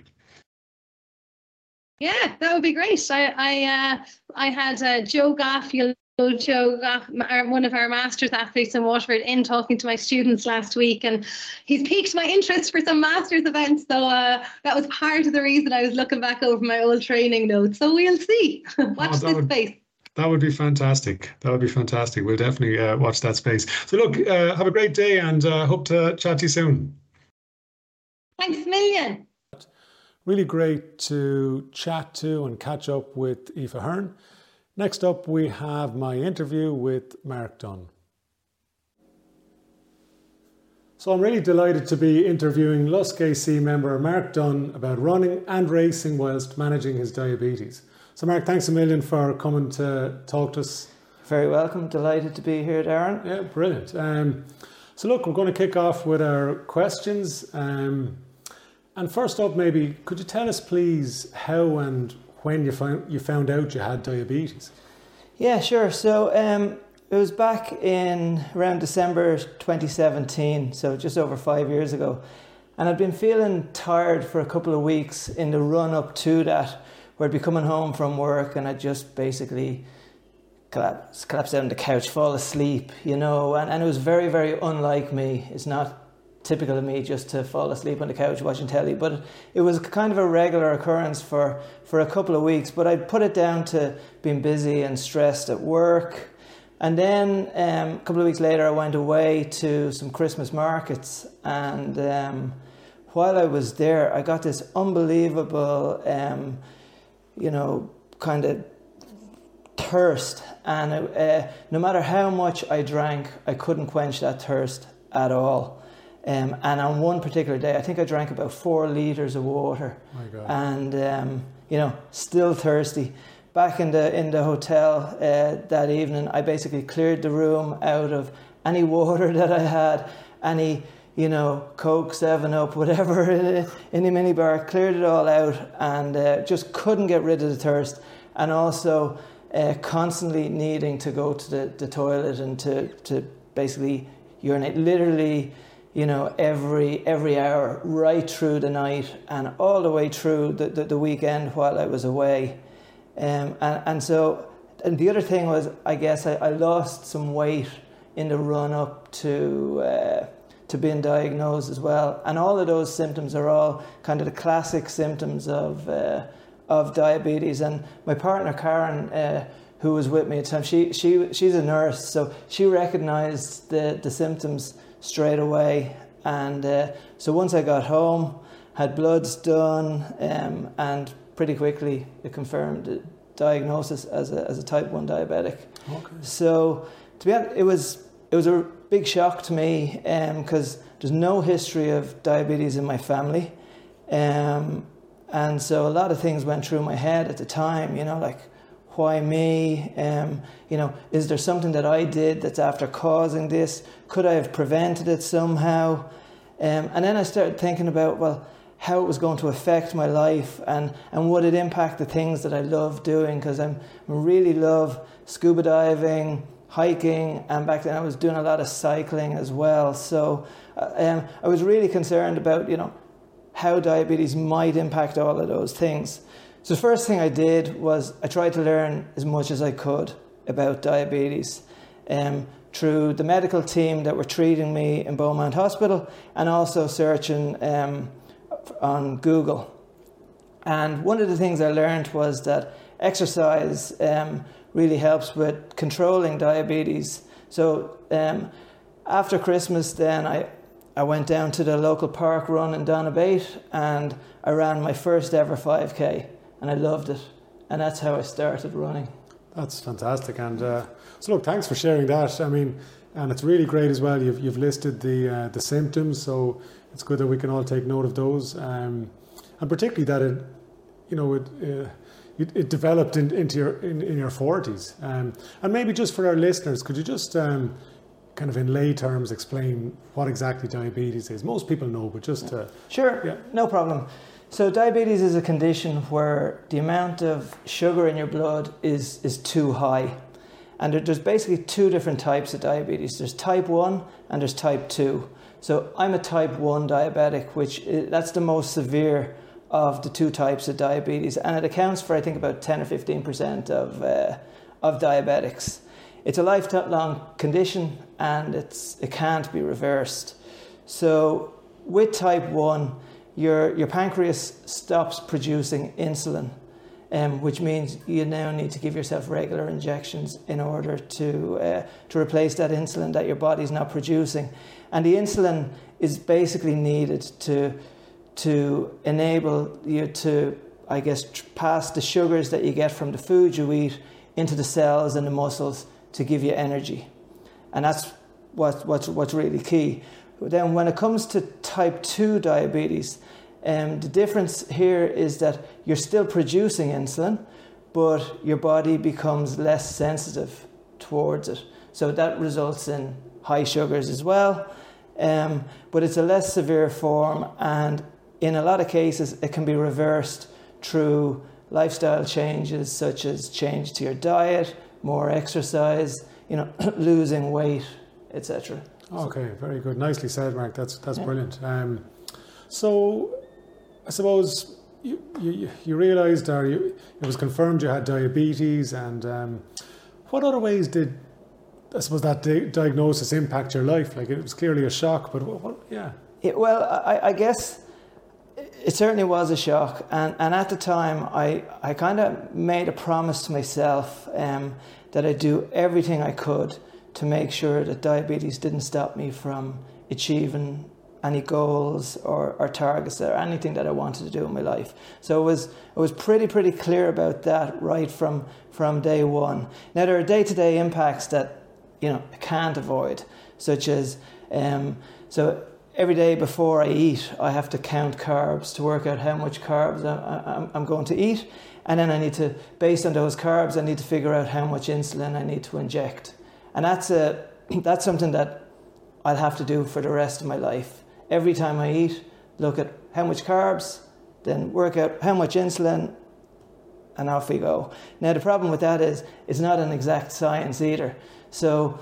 Yeah, that would be great. I I uh, I had uh, Joe Goff, Joe Goff, one of our masters athletes in Waterford, in talking to my students last week, and he's piqued my interest for some masters events. So uh, that was part of the reason I was looking back over my old training notes. So we'll see. Watch oh, this would, space. That would be fantastic. That would be fantastic. We'll definitely uh, watch that space. So look, uh, have a great day, and uh, hope to chat to you soon. Thanks a million. Really great to chat to and catch up with Aoife Hearne. Next up, we have my interview with Mark Dunne. So I'm really delighted to be interviewing Lusk AC member Mark Dunne about running and racing whilst managing his diabetes. So Mark, thanks a million for coming to talk to us. Very welcome. Delighted to be here, Darren. Yeah, brilliant. Um, so look, we're going to kick off with our questions. Um, and first up, maybe could you tell us, please, how and when you found you found out you had diabetes? Yeah, sure. So um, it was back in around December 2017, so just over five years ago, and I'd been feeling tired for a couple of weeks in the run up to that, where I'd be coming home from work and I'd just basically collapse, on the couch, fall asleep, you know, and, and it was very, very unlike me. It's not typical of me just to fall asleep on the couch watching telly. But it was kind of a regular occurrence for, for a couple of weeks. But I'd put it down to being busy and stressed at work. And then um, a couple of weeks later, I went away to some Christmas markets. And um, while I was there, I got this unbelievable, um, you know, kind of thirst. And uh, no matter how much I drank, I couldn't quench that thirst at all. Um, and on one particular day, I think I drank about four liters of water, and um, you know, still thirsty. Back in the in the hotel uh, that evening, I basically cleared the room out of any water that I had, any you know, Coke, 7 Up, whatever in a minibar, cleared it all out and uh, just couldn't get rid of the thirst. And also uh, constantly needing to go to the, the toilet and to, to basically urinate literally, you know, every, every hour, right through the night and all the way through the, the, the weekend while I was away. Um, and, and so, and the other thing was, I guess I, I lost some weight in the run up to. Uh, to being diagnosed as well. And all of those symptoms are all kind of the classic symptoms of, uh, of diabetes. And my partner, Karen, uh, who was with me at the time, she, she, she's a nurse, so she recognized the, the symptoms straight away. And uh, so once I got home, had bloods done, um, and pretty quickly it confirmed the diagnosis as a, as a type 1 diabetic. Okay. So to be honest, it was, it was a big shock to me because um, there's no history of diabetes in my family. Um, and so a lot of things went through my head at the time, you know, like, why me? Um, you know, is there something that I did that's after causing this? Could I have prevented it somehow? Um, and then I started thinking about, well, how it was going to affect my life and, and would it impact the things that I love doing? Because I really love scuba diving, hiking, and back then I was doing a lot of cycling as well. So uh, um, I was really concerned about, you know, how diabetes might impact all of those things. So the first thing I did was I tried to learn as much as I could about diabetes um, through the medical team that were treating me in Beaumont Hospital and also searching um, on Google. And one of the things I learned was that exercise um, really helps with controlling diabetes. So um, after Christmas, then I, I went down to the local park run in Donabate and I ran my first ever 5k and I loved it. And that's how I started running. That's fantastic. And uh, so, look, thanks for sharing that. I mean, and it's really great as well. You've, you've listed the, uh, the symptoms, so it's good that we can all take note of those. Um, and particularly that it, you know, it, uh, it, it developed in, into your in, in your forties. Um, and maybe just for our listeners, could you just um, kind of in lay terms explain what exactly diabetes is? Most people know, but just to, sure, yeah. no problem. So diabetes is a condition where the amount of sugar in your blood is is too high. And there's basically two different types of diabetes. There's type 1 and there's type 2. So I'm a type 1 diabetic, which that's the most severe of the two types of diabetes, and it accounts for I think about ten or fifteen percent of uh, of diabetics. It's a lifelong condition, and it's it can't be reversed. So with type one, your your pancreas stops producing insulin, um, which means you now need to give yourself regular injections in order to uh, to replace that insulin that your body's not producing, and the insulin is basically needed to to enable you to, I guess, pass the sugars that you get from the food you eat into the cells and the muscles to give you energy. And that's what, what's, what's really key. Then, when it comes to type 2 diabetes, um, the difference here is that you're still producing insulin, but your body becomes less sensitive towards it. So that results in high sugars as well. Um, but it's a less severe form and in a lot of cases, it can be reversed through lifestyle changes such as change to your diet, more exercise, you know, losing weight, etc. Okay, very good. Nicely said, Mark. That's that's yeah. brilliant. Um, so, I suppose you you, you realised, or you, it was confirmed you had diabetes, and um, what other ways did I suppose that di- diagnosis impact your life? Like it was clearly a shock, but what, what yeah. It, well, I, I guess it certainly was a shock. And, and at the time, I, I kind of made a promise to myself um, that I'd do everything I could to make sure that diabetes didn't stop me from achieving any goals or, or targets or anything that I wanted to do in my life. So it was, it was pretty, pretty clear about that right from, from day one. Now, there are day to day impacts that you know, I can't avoid, such as um, so every day before I eat, I have to count carbs to work out how much carbs I, am going to eat. And then I need to, based on those carbs, I need to figure out how much insulin I need to inject. And that's, a, that's something that I'll have to do for the rest of my life. every time I eat, look at how much carbs, then work out how much insulin, and off we go. Now the problem with that is it's not an exact science either. So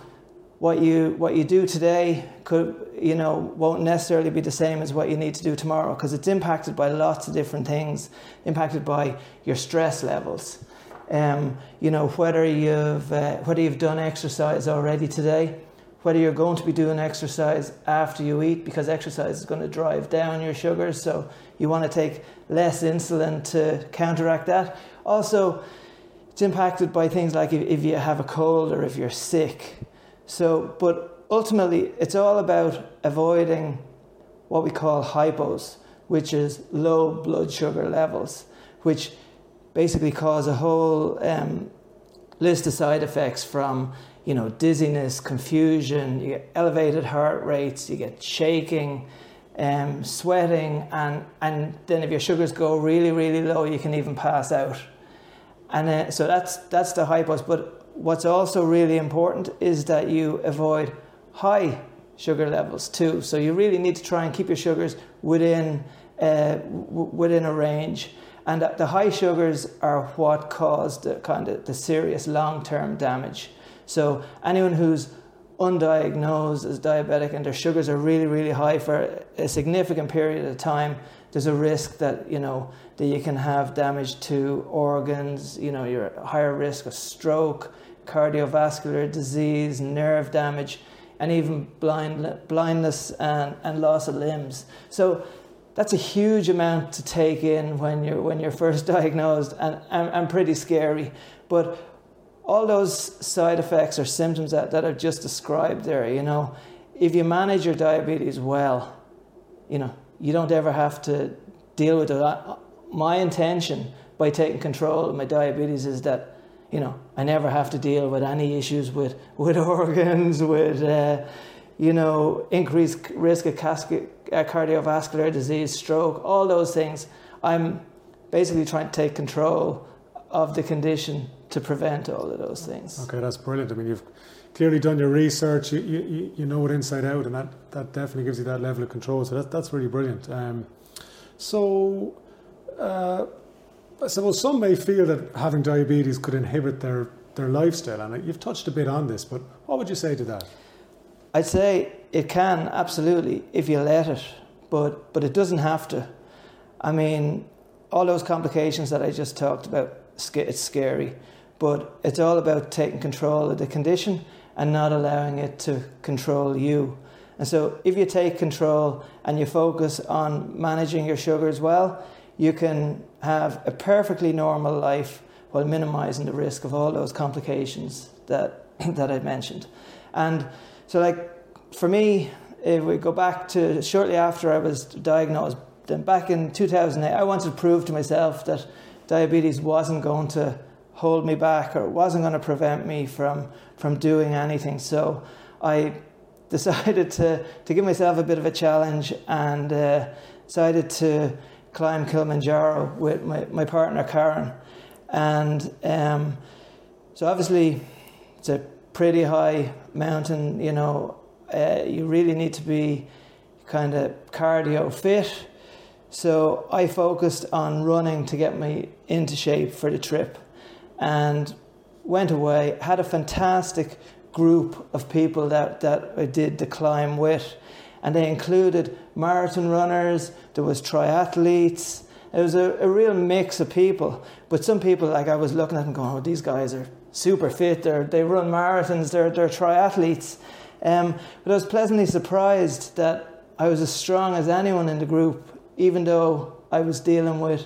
what you what you do today could you know won't necessarily be the same as what you need to do tomorrow because it's impacted by lots of different things impacted by your stress levels um, you know whether you've uh, whether you've done exercise already today whether you're going to be doing exercise after you eat because exercise is going to drive down your sugars so you want to take less insulin to counteract that. Also it's impacted by things like if, if you have a cold or if you're sick. So, but ultimately, it's all about avoiding what we call hypos, which is low blood sugar levels, which basically cause a whole um, list of side effects from you know dizziness, confusion, you get elevated heart rates, you get shaking, um, sweating, and and then if your sugars go really really low, you can even pass out. And uh, so that's that's the hypos, but what's also really important is that you avoid high sugar levels too. So you really need to try and keep your sugars within uh, w- within a range. And the high sugars are what cause the kind of the serious long term damage. So anyone who's undiagnosed as diabetic and their sugars are really really high for a significant period of time, there's a risk that you know that you can have damage to organs. You know, you're at higher risk of stroke cardiovascular disease, nerve damage, and even blind, blindness and, and loss of limbs. So that's a huge amount to take in when you're, when you're first diagnosed and, and, and pretty scary. But all those side effects or symptoms that, that I've just described there, you know, if you manage your diabetes well, you know, you don't ever have to deal with it. My intention by taking control of my diabetes is that you know, I never have to deal with any issues with, with organs, with, uh, you know, increased risk of casket, uh, cardiovascular disease, stroke, all those things. I'm basically trying to take control of the condition to prevent all of those things. Okay, that's brilliant. I mean, you've clearly done your research, you, you, you know it inside out, and that, that definitely gives you that level of control. So that, that's really brilliant. Um, so, uh, I suppose some may feel that having diabetes could inhibit their, their lifestyle, and you've touched a bit on this, but what would you say to that? I'd say it can absolutely if you let it, but but it doesn't have to. I mean, all those complications that I just talked about, it's scary, but it's all about taking control of the condition and not allowing it to control you. And so, if you take control and you focus on managing your sugars well, you can have a perfectly normal life while minimizing the risk of all those complications that that I mentioned. And so, like for me, if we go back to shortly after I was diagnosed, then back in 2008, I wanted to prove to myself that diabetes wasn't going to hold me back or wasn't going to prevent me from from doing anything. So I decided to to give myself a bit of a challenge and uh, decided to climb Kilimanjaro with my, my partner Karen. And um, so obviously it's a pretty high mountain, you know, uh, you really need to be kind of cardio fit. So I focused on running to get me into shape for the trip and went away, had a fantastic group of people that, that I did the climb with and they included marathon runners, there was triathletes, it was a, a real mix of people. But some people, like I was looking at them going, oh, these guys are super fit, they're, they run marathons, they're, they're triathletes. Um, but I was pleasantly surprised that I was as strong as anyone in the group, even though I was dealing with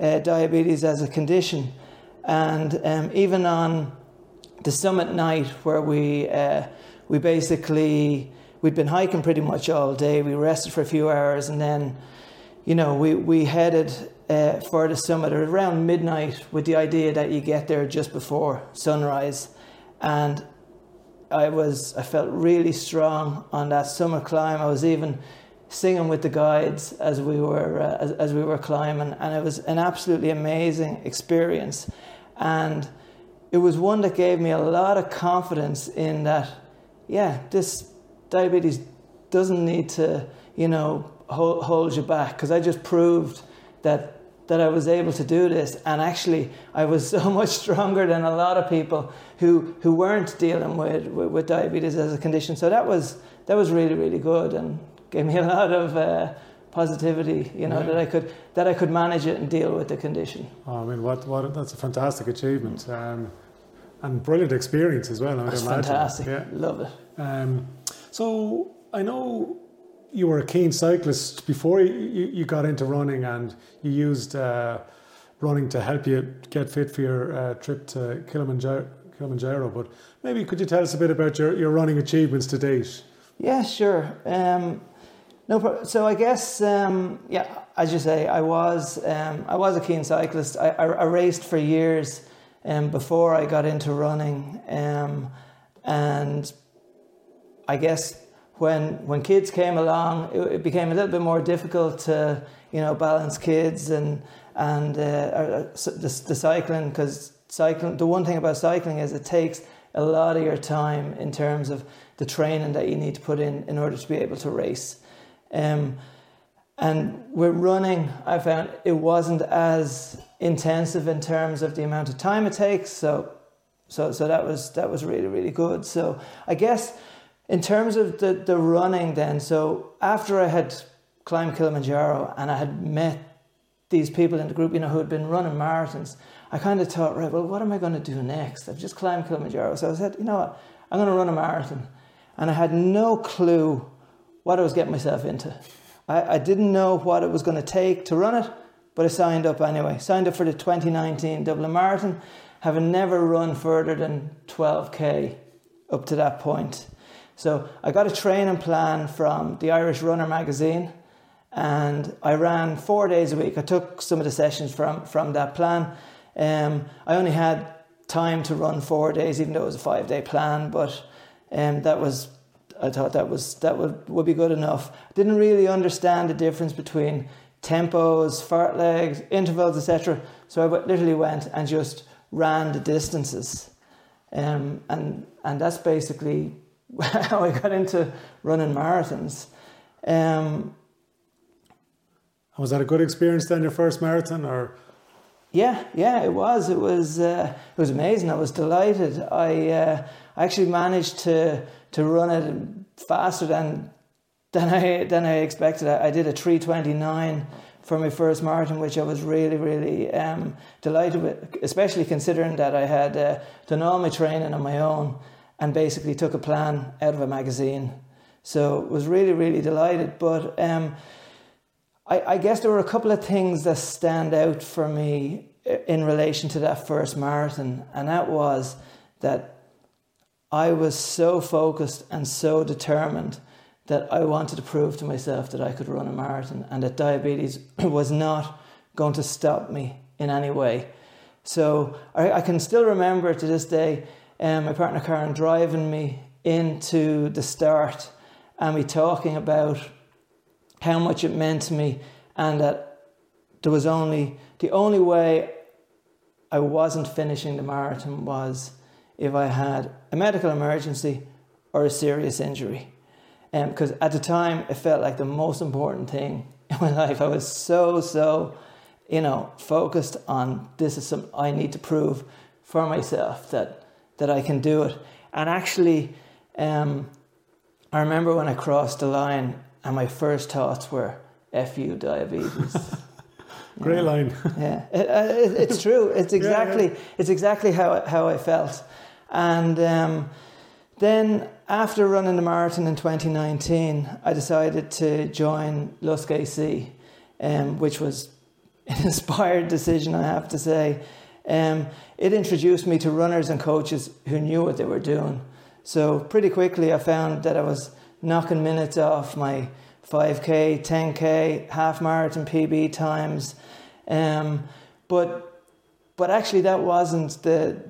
uh, diabetes as a condition. And um, even on the summit night, where we, uh, we basically we'd been hiking pretty much all day. We rested for a few hours and then, you know, we, we headed uh, for the summit around midnight with the idea that you get there just before sunrise. And I was, I felt really strong on that summit climb. I was even singing with the guides as we were, uh, as, as we were climbing. And it was an absolutely amazing experience. And it was one that gave me a lot of confidence in that, yeah, this diabetes doesn't need to, you know, hold, hold you back because I just proved that that I was able to do this. And actually, I was so much stronger than a lot of people who, who weren't dealing with, with, with diabetes as a condition. So that was, that was really, really good and gave me a lot of uh, positivity, you know, yeah. that I could that I could manage it and deal with the condition. Oh, I mean, what, what that's a fantastic achievement um, and brilliant experience as well. I would imagine. fantastic. Yeah. Love it. Um, so I know you were a keen cyclist before you, you, got into running and you used uh, running to help you get fit for your uh, trip to Kilimanjaro, Kilimanjaro. But maybe could you tell us a bit about your, your running achievements to date? Yeah, sure. Um, no, problem. so I guess um, yeah, as you say, I was um, I was a keen cyclist. I, I, I raced for years um, before I got into running, um, and I guess when when kids came along, it, it, became a little bit more difficult to you know balance kids and and uh, uh the, the cycling because cycling. The one thing about cycling is it takes a lot of your time in terms of the training that you need to put in in order to be able to race. Um, and with running, I found it wasn't as intensive in terms of the amount of time it takes. So, so, so that was that was really really good. So I guess in terms of the, the running then, so after I had climbed Kilimanjaro and I had met these people in the group, you know, who had been running marathons, I kind of thought, right, well, what am I going to do next? I've just climbed Kilimanjaro. So I said, you know what, I'm going to run a marathon. And I had no clue what I was getting myself into. I, I didn't know what it was going to take to run it, but I signed up anyway. Signed up for the 2019 Dublin Marathon, having never run further than 12k up to that point. So I got a training plan from the Irish Runner magazine and I ran four days a week. I took some of the sessions from, from that plan. Um, I only had time to run four days, even though it was a five day plan, but um, that was I thought that was that would, would be good enough. Didn't really understand the difference between tempos, fartleks, intervals, etc. So I literally went and just ran the distances, um, and and that's basically how I got into running marathons. Um, was that a good experience then, your first marathon, or? Yeah, yeah, it was. It was. Uh, it was amazing. I was delighted. I uh, actually managed to to run it faster than than I than I expected. I, I did a three twenty nine for my first marathon, which I was really, really um, delighted with, especially considering that I had uh, done all my training on my own and basically took a plan out of a magazine. So was really, really delighted. But um, I, I guess there were a couple of things that stand out for me uh, in relation to that first marathon, and that was that I was so focused and so determined that I wanted to prove to myself that I could run a marathon and that diabetes was not going to stop me in any way. So I, I can still remember to this day um, my partner Karen driving me into the start and me talking about how much it meant to me and that there was only the only way I wasn't finishing the marathon was if I had a medical emergency or a serious injury. And because um, at the time, it felt like the most important thing in my life. I was so, so, you know, focused on this is something I need to prove for myself that that I can do it. And actually, um, I remember when I crossed the line, and my first thoughts were "fu diabetes." Great yeah. line. yeah, it, uh, it, it's true. It's exactly yeah, yeah. it's exactly how how I felt. And um, then after running the marathon in 2019, I decided to join Lusk AC, um, which was an inspired decision, I have to say. Um, it introduced me to runners and coaches who knew what they were doing. So pretty quickly, I found that I was knocking minutes off my 5k, 10k, half marathon PB times. Um, but but actually, that wasn't the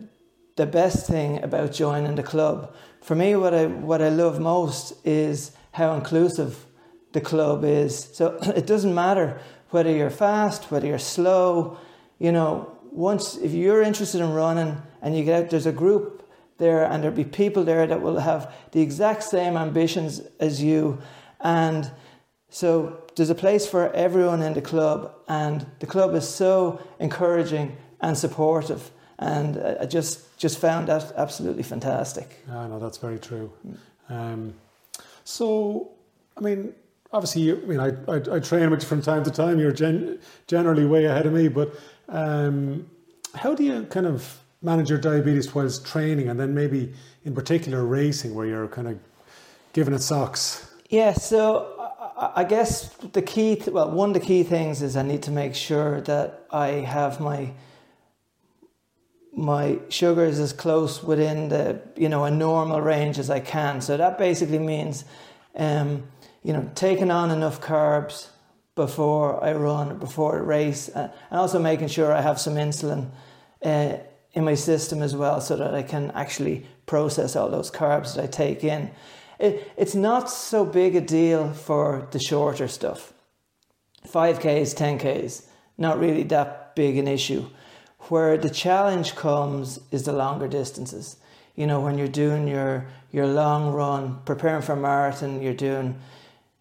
the best thing about joining the club. For me, what I what I love most is how inclusive the club is. So it doesn't matter whether you're fast, whether you're slow. You know, once if you're interested in running and you get out, there's a group there, and there'll be people there that will have the exact same ambitions as you, and So there's a place for everyone in the club, and the club is so encouraging and supportive. And I just just found that absolutely fantastic. I know that's very true. Um, so, I mean, obviously, you, I mean, I, I, I, train with you from time to time. You're gen, generally way ahead of me, but um, how do you kind of manage your diabetes whilst training, and then maybe in particular racing, where you're kind of giving it socks? Yeah, so I guess the key, th- well, one of the key things is I need to make sure that I have my my sugars as close within the you know a normal range as I can. So that basically means, um, you know, taking on enough carbs before I run, before a race, uh, and also making sure I have some insulin uh, in my system as well, so that I can actually process all those carbs that I take in it, it's not so big a deal for the shorter stuff. 5Ks, 10Ks, not really that big an issue. Where the challenge comes is the longer distances. You know, when you're doing your, your long run, preparing for a marathon, you're doing,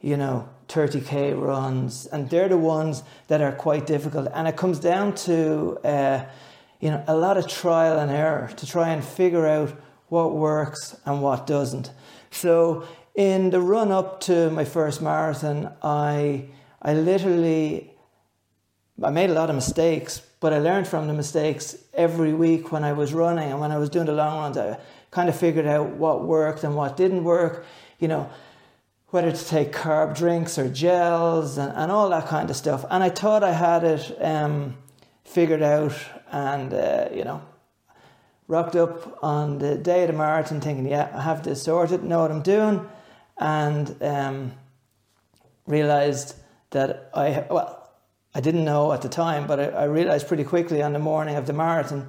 you know, 30k runs, and they're the ones that are quite difficult. And it comes down to, uh, you know, a lot of trial and error to try and figure out what works and what doesn't. So in the run up to my first marathon, I I literally I made a lot of mistakes, but I learned from the mistakes every week when I was running and when I was doing the long runs. I kind of figured out what worked and what didn't work. You know, whether to take carb drinks or gels and, and all that kind of stuff. And I thought I had it um, figured out, and uh, you know, rocked up on the day of the marathon thinking, yeah, I have this sorted, know what I'm doing, and um, realised that I, well, I didn't know at the time, but I, I realised pretty quickly on the morning of the marathon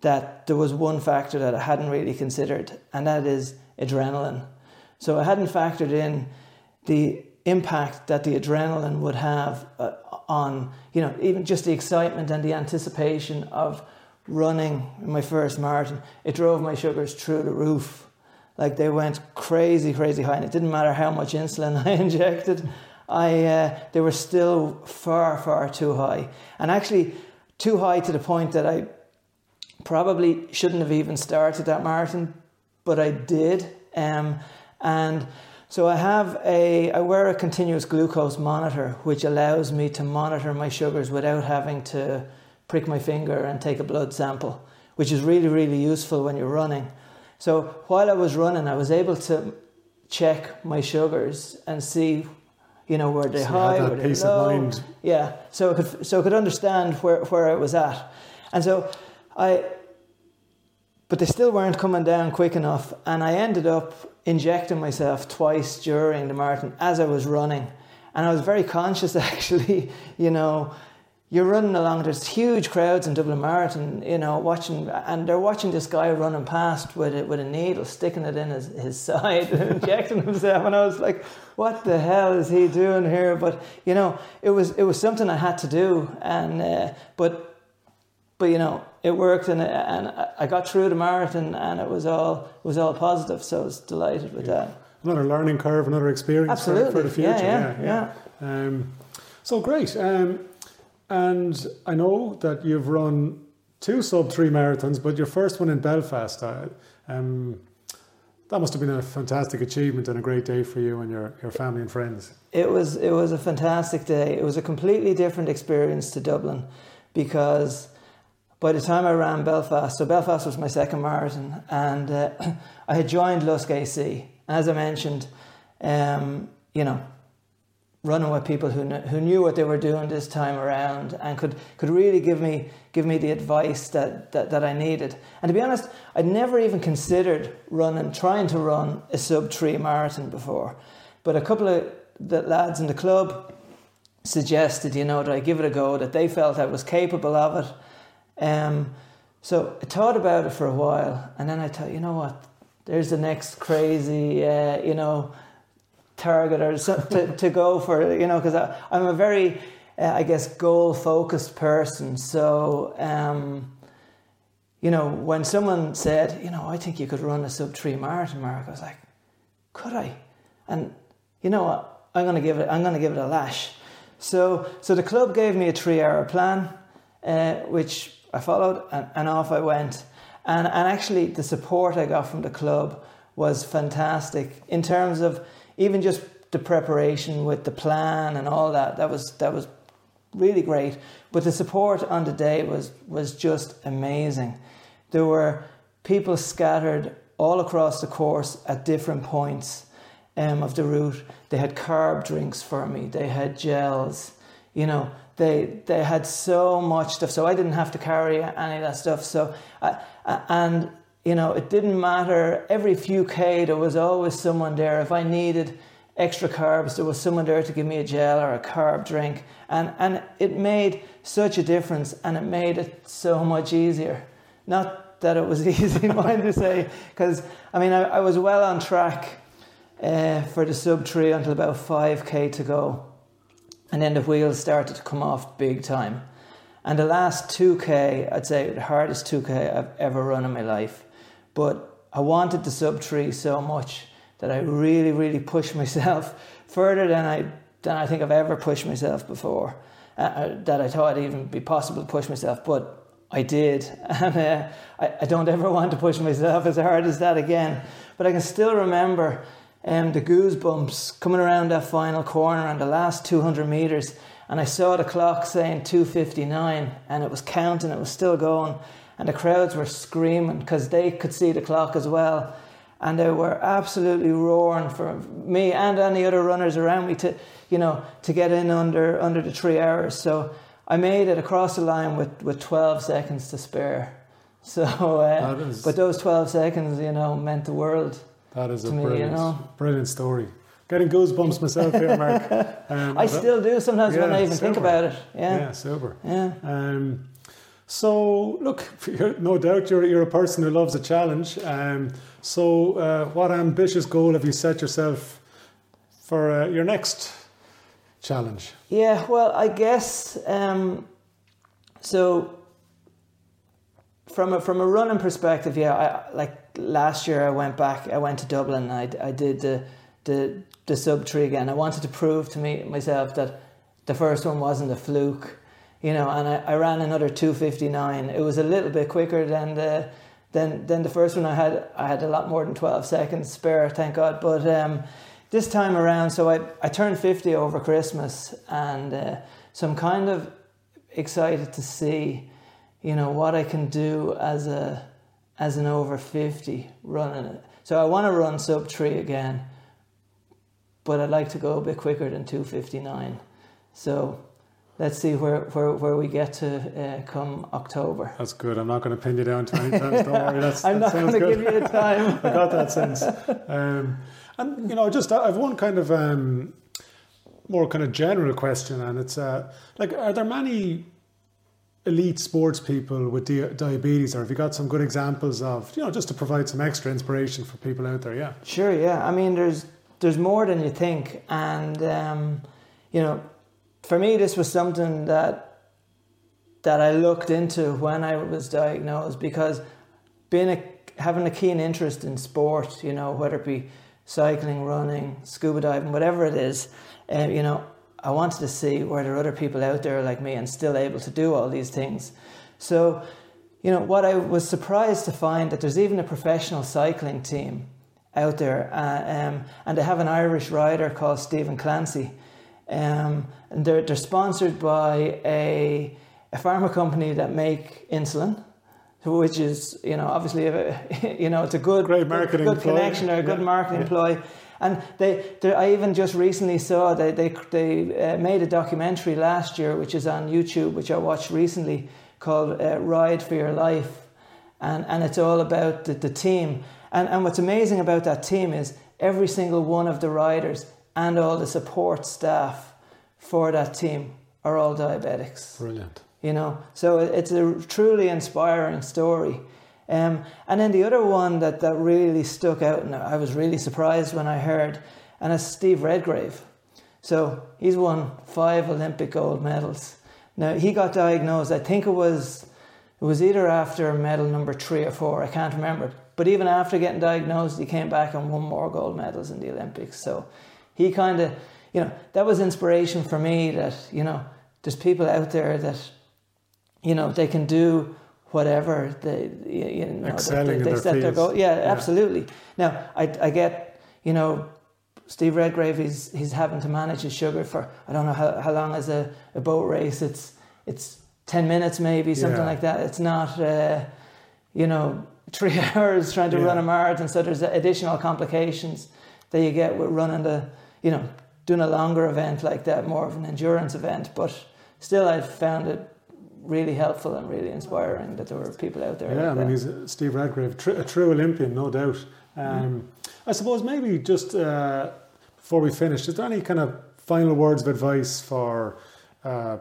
that there was one factor that I hadn't really considered, and that is adrenaline. So I hadn't factored in the impact that the adrenaline would have uh, on, you know, even just the excitement and the anticipation of running my first marathon, it drove my sugars through the roof. Like they went crazy, crazy high, and it didn't matter how much insulin I injected. I uh, they were still far, far too high, and actually too high to the point that I probably shouldn't have even started that marathon, but I did. Um, and so I have a I wear a continuous glucose monitor, which allows me to monitor my sugars without having to prick my finger and take a blood sample, which is really, really useful when you're running. So while I was running, I was able to check my sugars and see, you know, were they so high, were they low. Yeah, so I could so I could understand where where I was at, and so I. But they still weren't coming down quick enough, and I ended up injecting myself twice during the marathon as I was running, and I was very conscious actually, you know, you're running along, there's huge crowds in Dublin Marathon, you know, watching, and they're watching this guy running past with a, with a needle, sticking it in his, his side and injecting himself. And I was like, what the hell is he doing here? But, you know, it was, it was something I had to do. And, uh, but, but, you know, it worked and, and I got through the marathon and it was all, it was all positive. So I was delighted with yeah. that. Another learning curve, another experience Absolutely. For, for the future. Yeah, yeah. yeah. yeah. Um, so great. Um, and I know that you've run two sub three marathons, but your first one in Belfast, uh, um, that must have been a fantastic achievement and a great day for you and your, your family and friends. It was it was a fantastic day. It was a completely different experience to Dublin because by the time I ran Belfast, so Belfast was my second marathon, and uh, I had joined Lusk AC. As I mentioned, um, you know, running with people who kn- who knew what they were doing this time around and could could really give me give me the advice that, that, that I needed. And to be honest, I'd never even considered running trying to run a sub three marathon before. But a couple of the lads in the club suggested, you know, that I give it a go, that they felt I was capable of it. Um, so I thought about it for a while, and then I thought, you know what, there's the next crazy, uh, you know, target or to, to go for, you know, because I'm a very, uh, I guess, goal focused person. So, um, you know, when someone said, you know, I think you could run a sub three marathon, Mark, I was like, could I? And you know what? I'm to give it. I'm to give it a lash. So, so the club gave me a three-hour plan, uh, which I followed, and, and off I went. And and actually, the support I got from the club was fantastic in terms of even just the preparation with the plan and all that. That was that was really great. But the support on the day was was just amazing. There were people scattered all across the course at different points um, of the route. They had carb drinks for me. They had gels. You know, they they had so much stuff. So I didn't have to carry any of that stuff. So I, and you know, it didn't matter. Every few k, there was always someone there. If I needed extra carbs, there was someone there to give me a gel or a carb drink, and and it made such a difference, and it made it so much easier. Not that it was easy, mind to say, because I mean I, I was well on track uh, for the sub three until about 5k to go. And then the wheels started to come off big time. And the last 2k, I'd say the hardest 2k I've ever run in my life. But I wanted the sub three so much that I really, really pushed myself further than I, than I think I've ever pushed myself before. Uh, uh that I thought it'd even be possible to push myself. But I did. And uh, I, I don't ever want to push myself as hard as that again. But I can still remember um, the goosebumps coming around that final corner on the last 200 metres. And I saw the clock saying 2.59 and it was counting, it was still going. And the crowds were screaming because they could see the clock as well. And they were absolutely roaring for me and any other runners around me to, you know, to get in under, under the three hours. So I made it across the line with, with 12 seconds to spare. So, uh, but those 12 seconds, you know, meant the world. That is a me, brilliant, you know? brilliant story. Getting goosebumps myself here, Mark. Um, I still do sometimes yeah, when I even super. think about it. Yeah, yeah super. Yeah. Um, so, look, no doubt you're, you're a person who loves a challenge. Um, so, uh, what ambitious goal have you set yourself for uh, your next challenge? Yeah, well, I guess um, so. From a from a running perspective, yeah, I like last year I went back. I went to Dublin. I, I did the the the sub three again. I wanted to prove to me myself that the first one wasn't a fluke, you know. And I, I ran another two fifty nine. It was a little bit quicker than the than than the first one. I had I had a lot more than twelve seconds spare, thank God. But um, this time around, so I I turned fifty over Christmas, and uh, so I'm kind of excited to see, you know, what I can do as a as an over 50 running it. So I want to run sub 3 again, but I'd like to go a bit quicker than 259. So let's see where, where, where we get to uh, come October. That's good. I'm not going to pin you down to any times. Don't worry. That's, I'm that not going to give you a time. I got that sense. Um, and you know, just I've one kind of um, more kind of general question, and it's uh, like, are there many elite sports people with di- diabetes, or have you got some good examples of, you know, just to provide some extra inspiration for people out there? Yeah. Sure. Yeah. I mean, there's there's more than you think, and um, you know, for me, this was something that that I looked into when I was diagnosed because being a having a keen interest in sport, you know, whether it be cycling, running, scuba diving, whatever it is, uh, you know, I wanted to see were there other people out there like me and still able to do all these things. So, you know, what I was surprised to find that there's even a professional cycling team out there, uh, um, and they have an Irish rider called Stephen Clancy, um, and they're they're sponsored by a a pharma company that make insulin, which is you know obviously a, you know it's a good great marketing good, good connection or a good yeah. marketing yeah. ploy. And they, they, I even just recently saw they they they uh, made a documentary last year, which is on YouTube, which I watched recently, called uh, "Ride for Your Life," and and it's all about the, the team. And and what's amazing about that team is every single one of the riders and all the support staff for that team are all diabetics. Brilliant. You know, so it's a truly inspiring story. Um, and then the other one that, that really stuck out, and I was really surprised when I heard, and it's Steve Redgrave. So he's won five Olympic gold medals. Now he got diagnosed. I think it was it was either after medal number three or four. I can't remember. But even after getting diagnosed, he came back and won more gold medals in the Olympics. So he kind of you know, that was inspiration for me that, you know, there's people out there that, you know, they can do whatever they, you know, Excelling they, they set their goal. Yeah, Yeah. absolutely. Now, I, I get, you know, Steve Redgrave, he's, he's having to manage his sugar for, I don't know how, how long is a, a boat race. It's, it's 10 minutes maybe, something Yeah. like that. It's not, uh, you know, three hours trying to Yeah. run a marathon. So there's additional complications that you get with running the, you know, doing a longer event like that, more of an endurance event. But still, I found it really helpful and really inspiring that there were people out there. Yeah, I mean, he's Steve Redgrave, tr- a true Olympian, no doubt. Um, I suppose maybe just uh, before we finish, is there any kind of final words of advice for uh,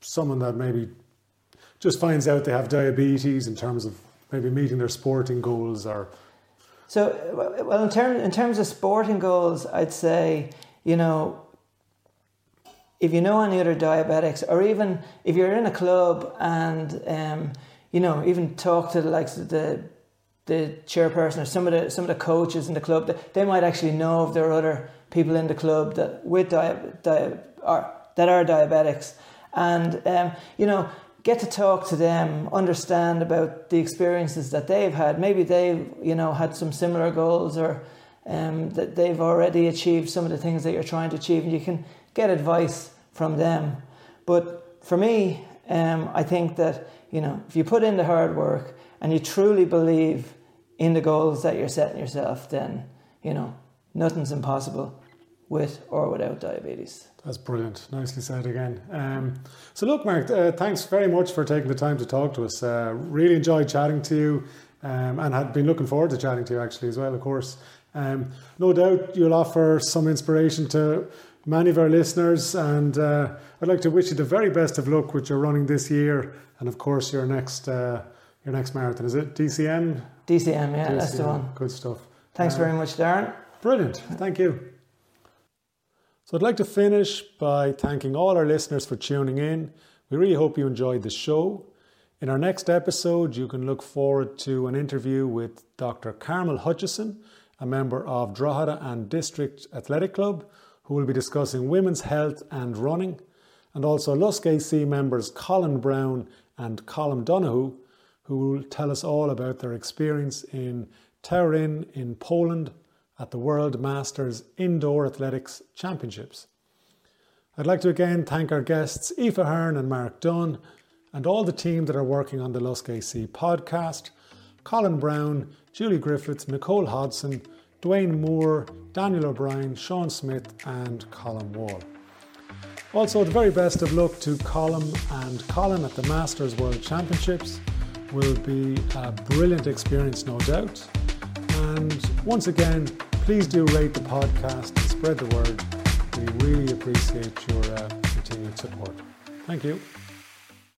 someone that maybe just finds out they have diabetes in terms of maybe meeting their sporting goals or So, well, in terms in terms of sporting goals, I'd say you know if you know any other diabetics, or even if you're in a club and um, you know even talk to the likes of the the chairperson or some of the some of the coaches in the club, that they might actually know if there are other people in the club that with di- di- are, that are diabetics, and um, you know get to talk to them, understand about the experiences that they've had. Maybe they've you know had some similar goals or um, that they've already achieved some of the things that you're trying to achieve, and you can get advice from them. But for me, um, I think that you know if you put in the hard work and you truly believe in the goals that you're setting yourself, then you know nothing's impossible with or without diabetes. That's brilliant. Nicely said again. Um, so, look, Mark, uh, thanks very much for taking the time to talk to us. Uh, really enjoyed chatting to you um, and had been looking forward to chatting to you actually as well, of course. Um, no doubt you'll offer some inspiration to many of our listeners, and uh, I'd like to wish you the very best of luck with your running this year and, of course, your next uh, your next marathon. Is it DCM? DCM, yeah, that's the one. Good stuff. Thanks Uh, very much, Darren. Brilliant. Thank you. So I'd like to finish by thanking all our listeners for tuning in. We really hope you enjoyed the show. In our next episode, you can look forward to an interview with Dr. Carmel Hutchison, a member of Drogheda and District Athletic Club, who will be discussing women's health and running, and also Lusk AC members Colin Brown and Colin Donahue, who will tell us all about their experience in Torun in Poland at the World Masters Indoor Athletics Championships. I'd like to again thank our guests Aoife Hearne and Mark Dunne, and all the team that are working on the Lusk AC podcast Colin Brown, Julie Griffiths, Nicole Hodson, Dwayne Moore, Daniel O'Brien, Sean Smith, and Colin Wall. Also, the very best of luck to Colin and Colin at the Masters World Championships. Will be a brilliant experience, no doubt. And once again, please do rate the podcast and spread the word. We really appreciate your uh, continued support. Thank you.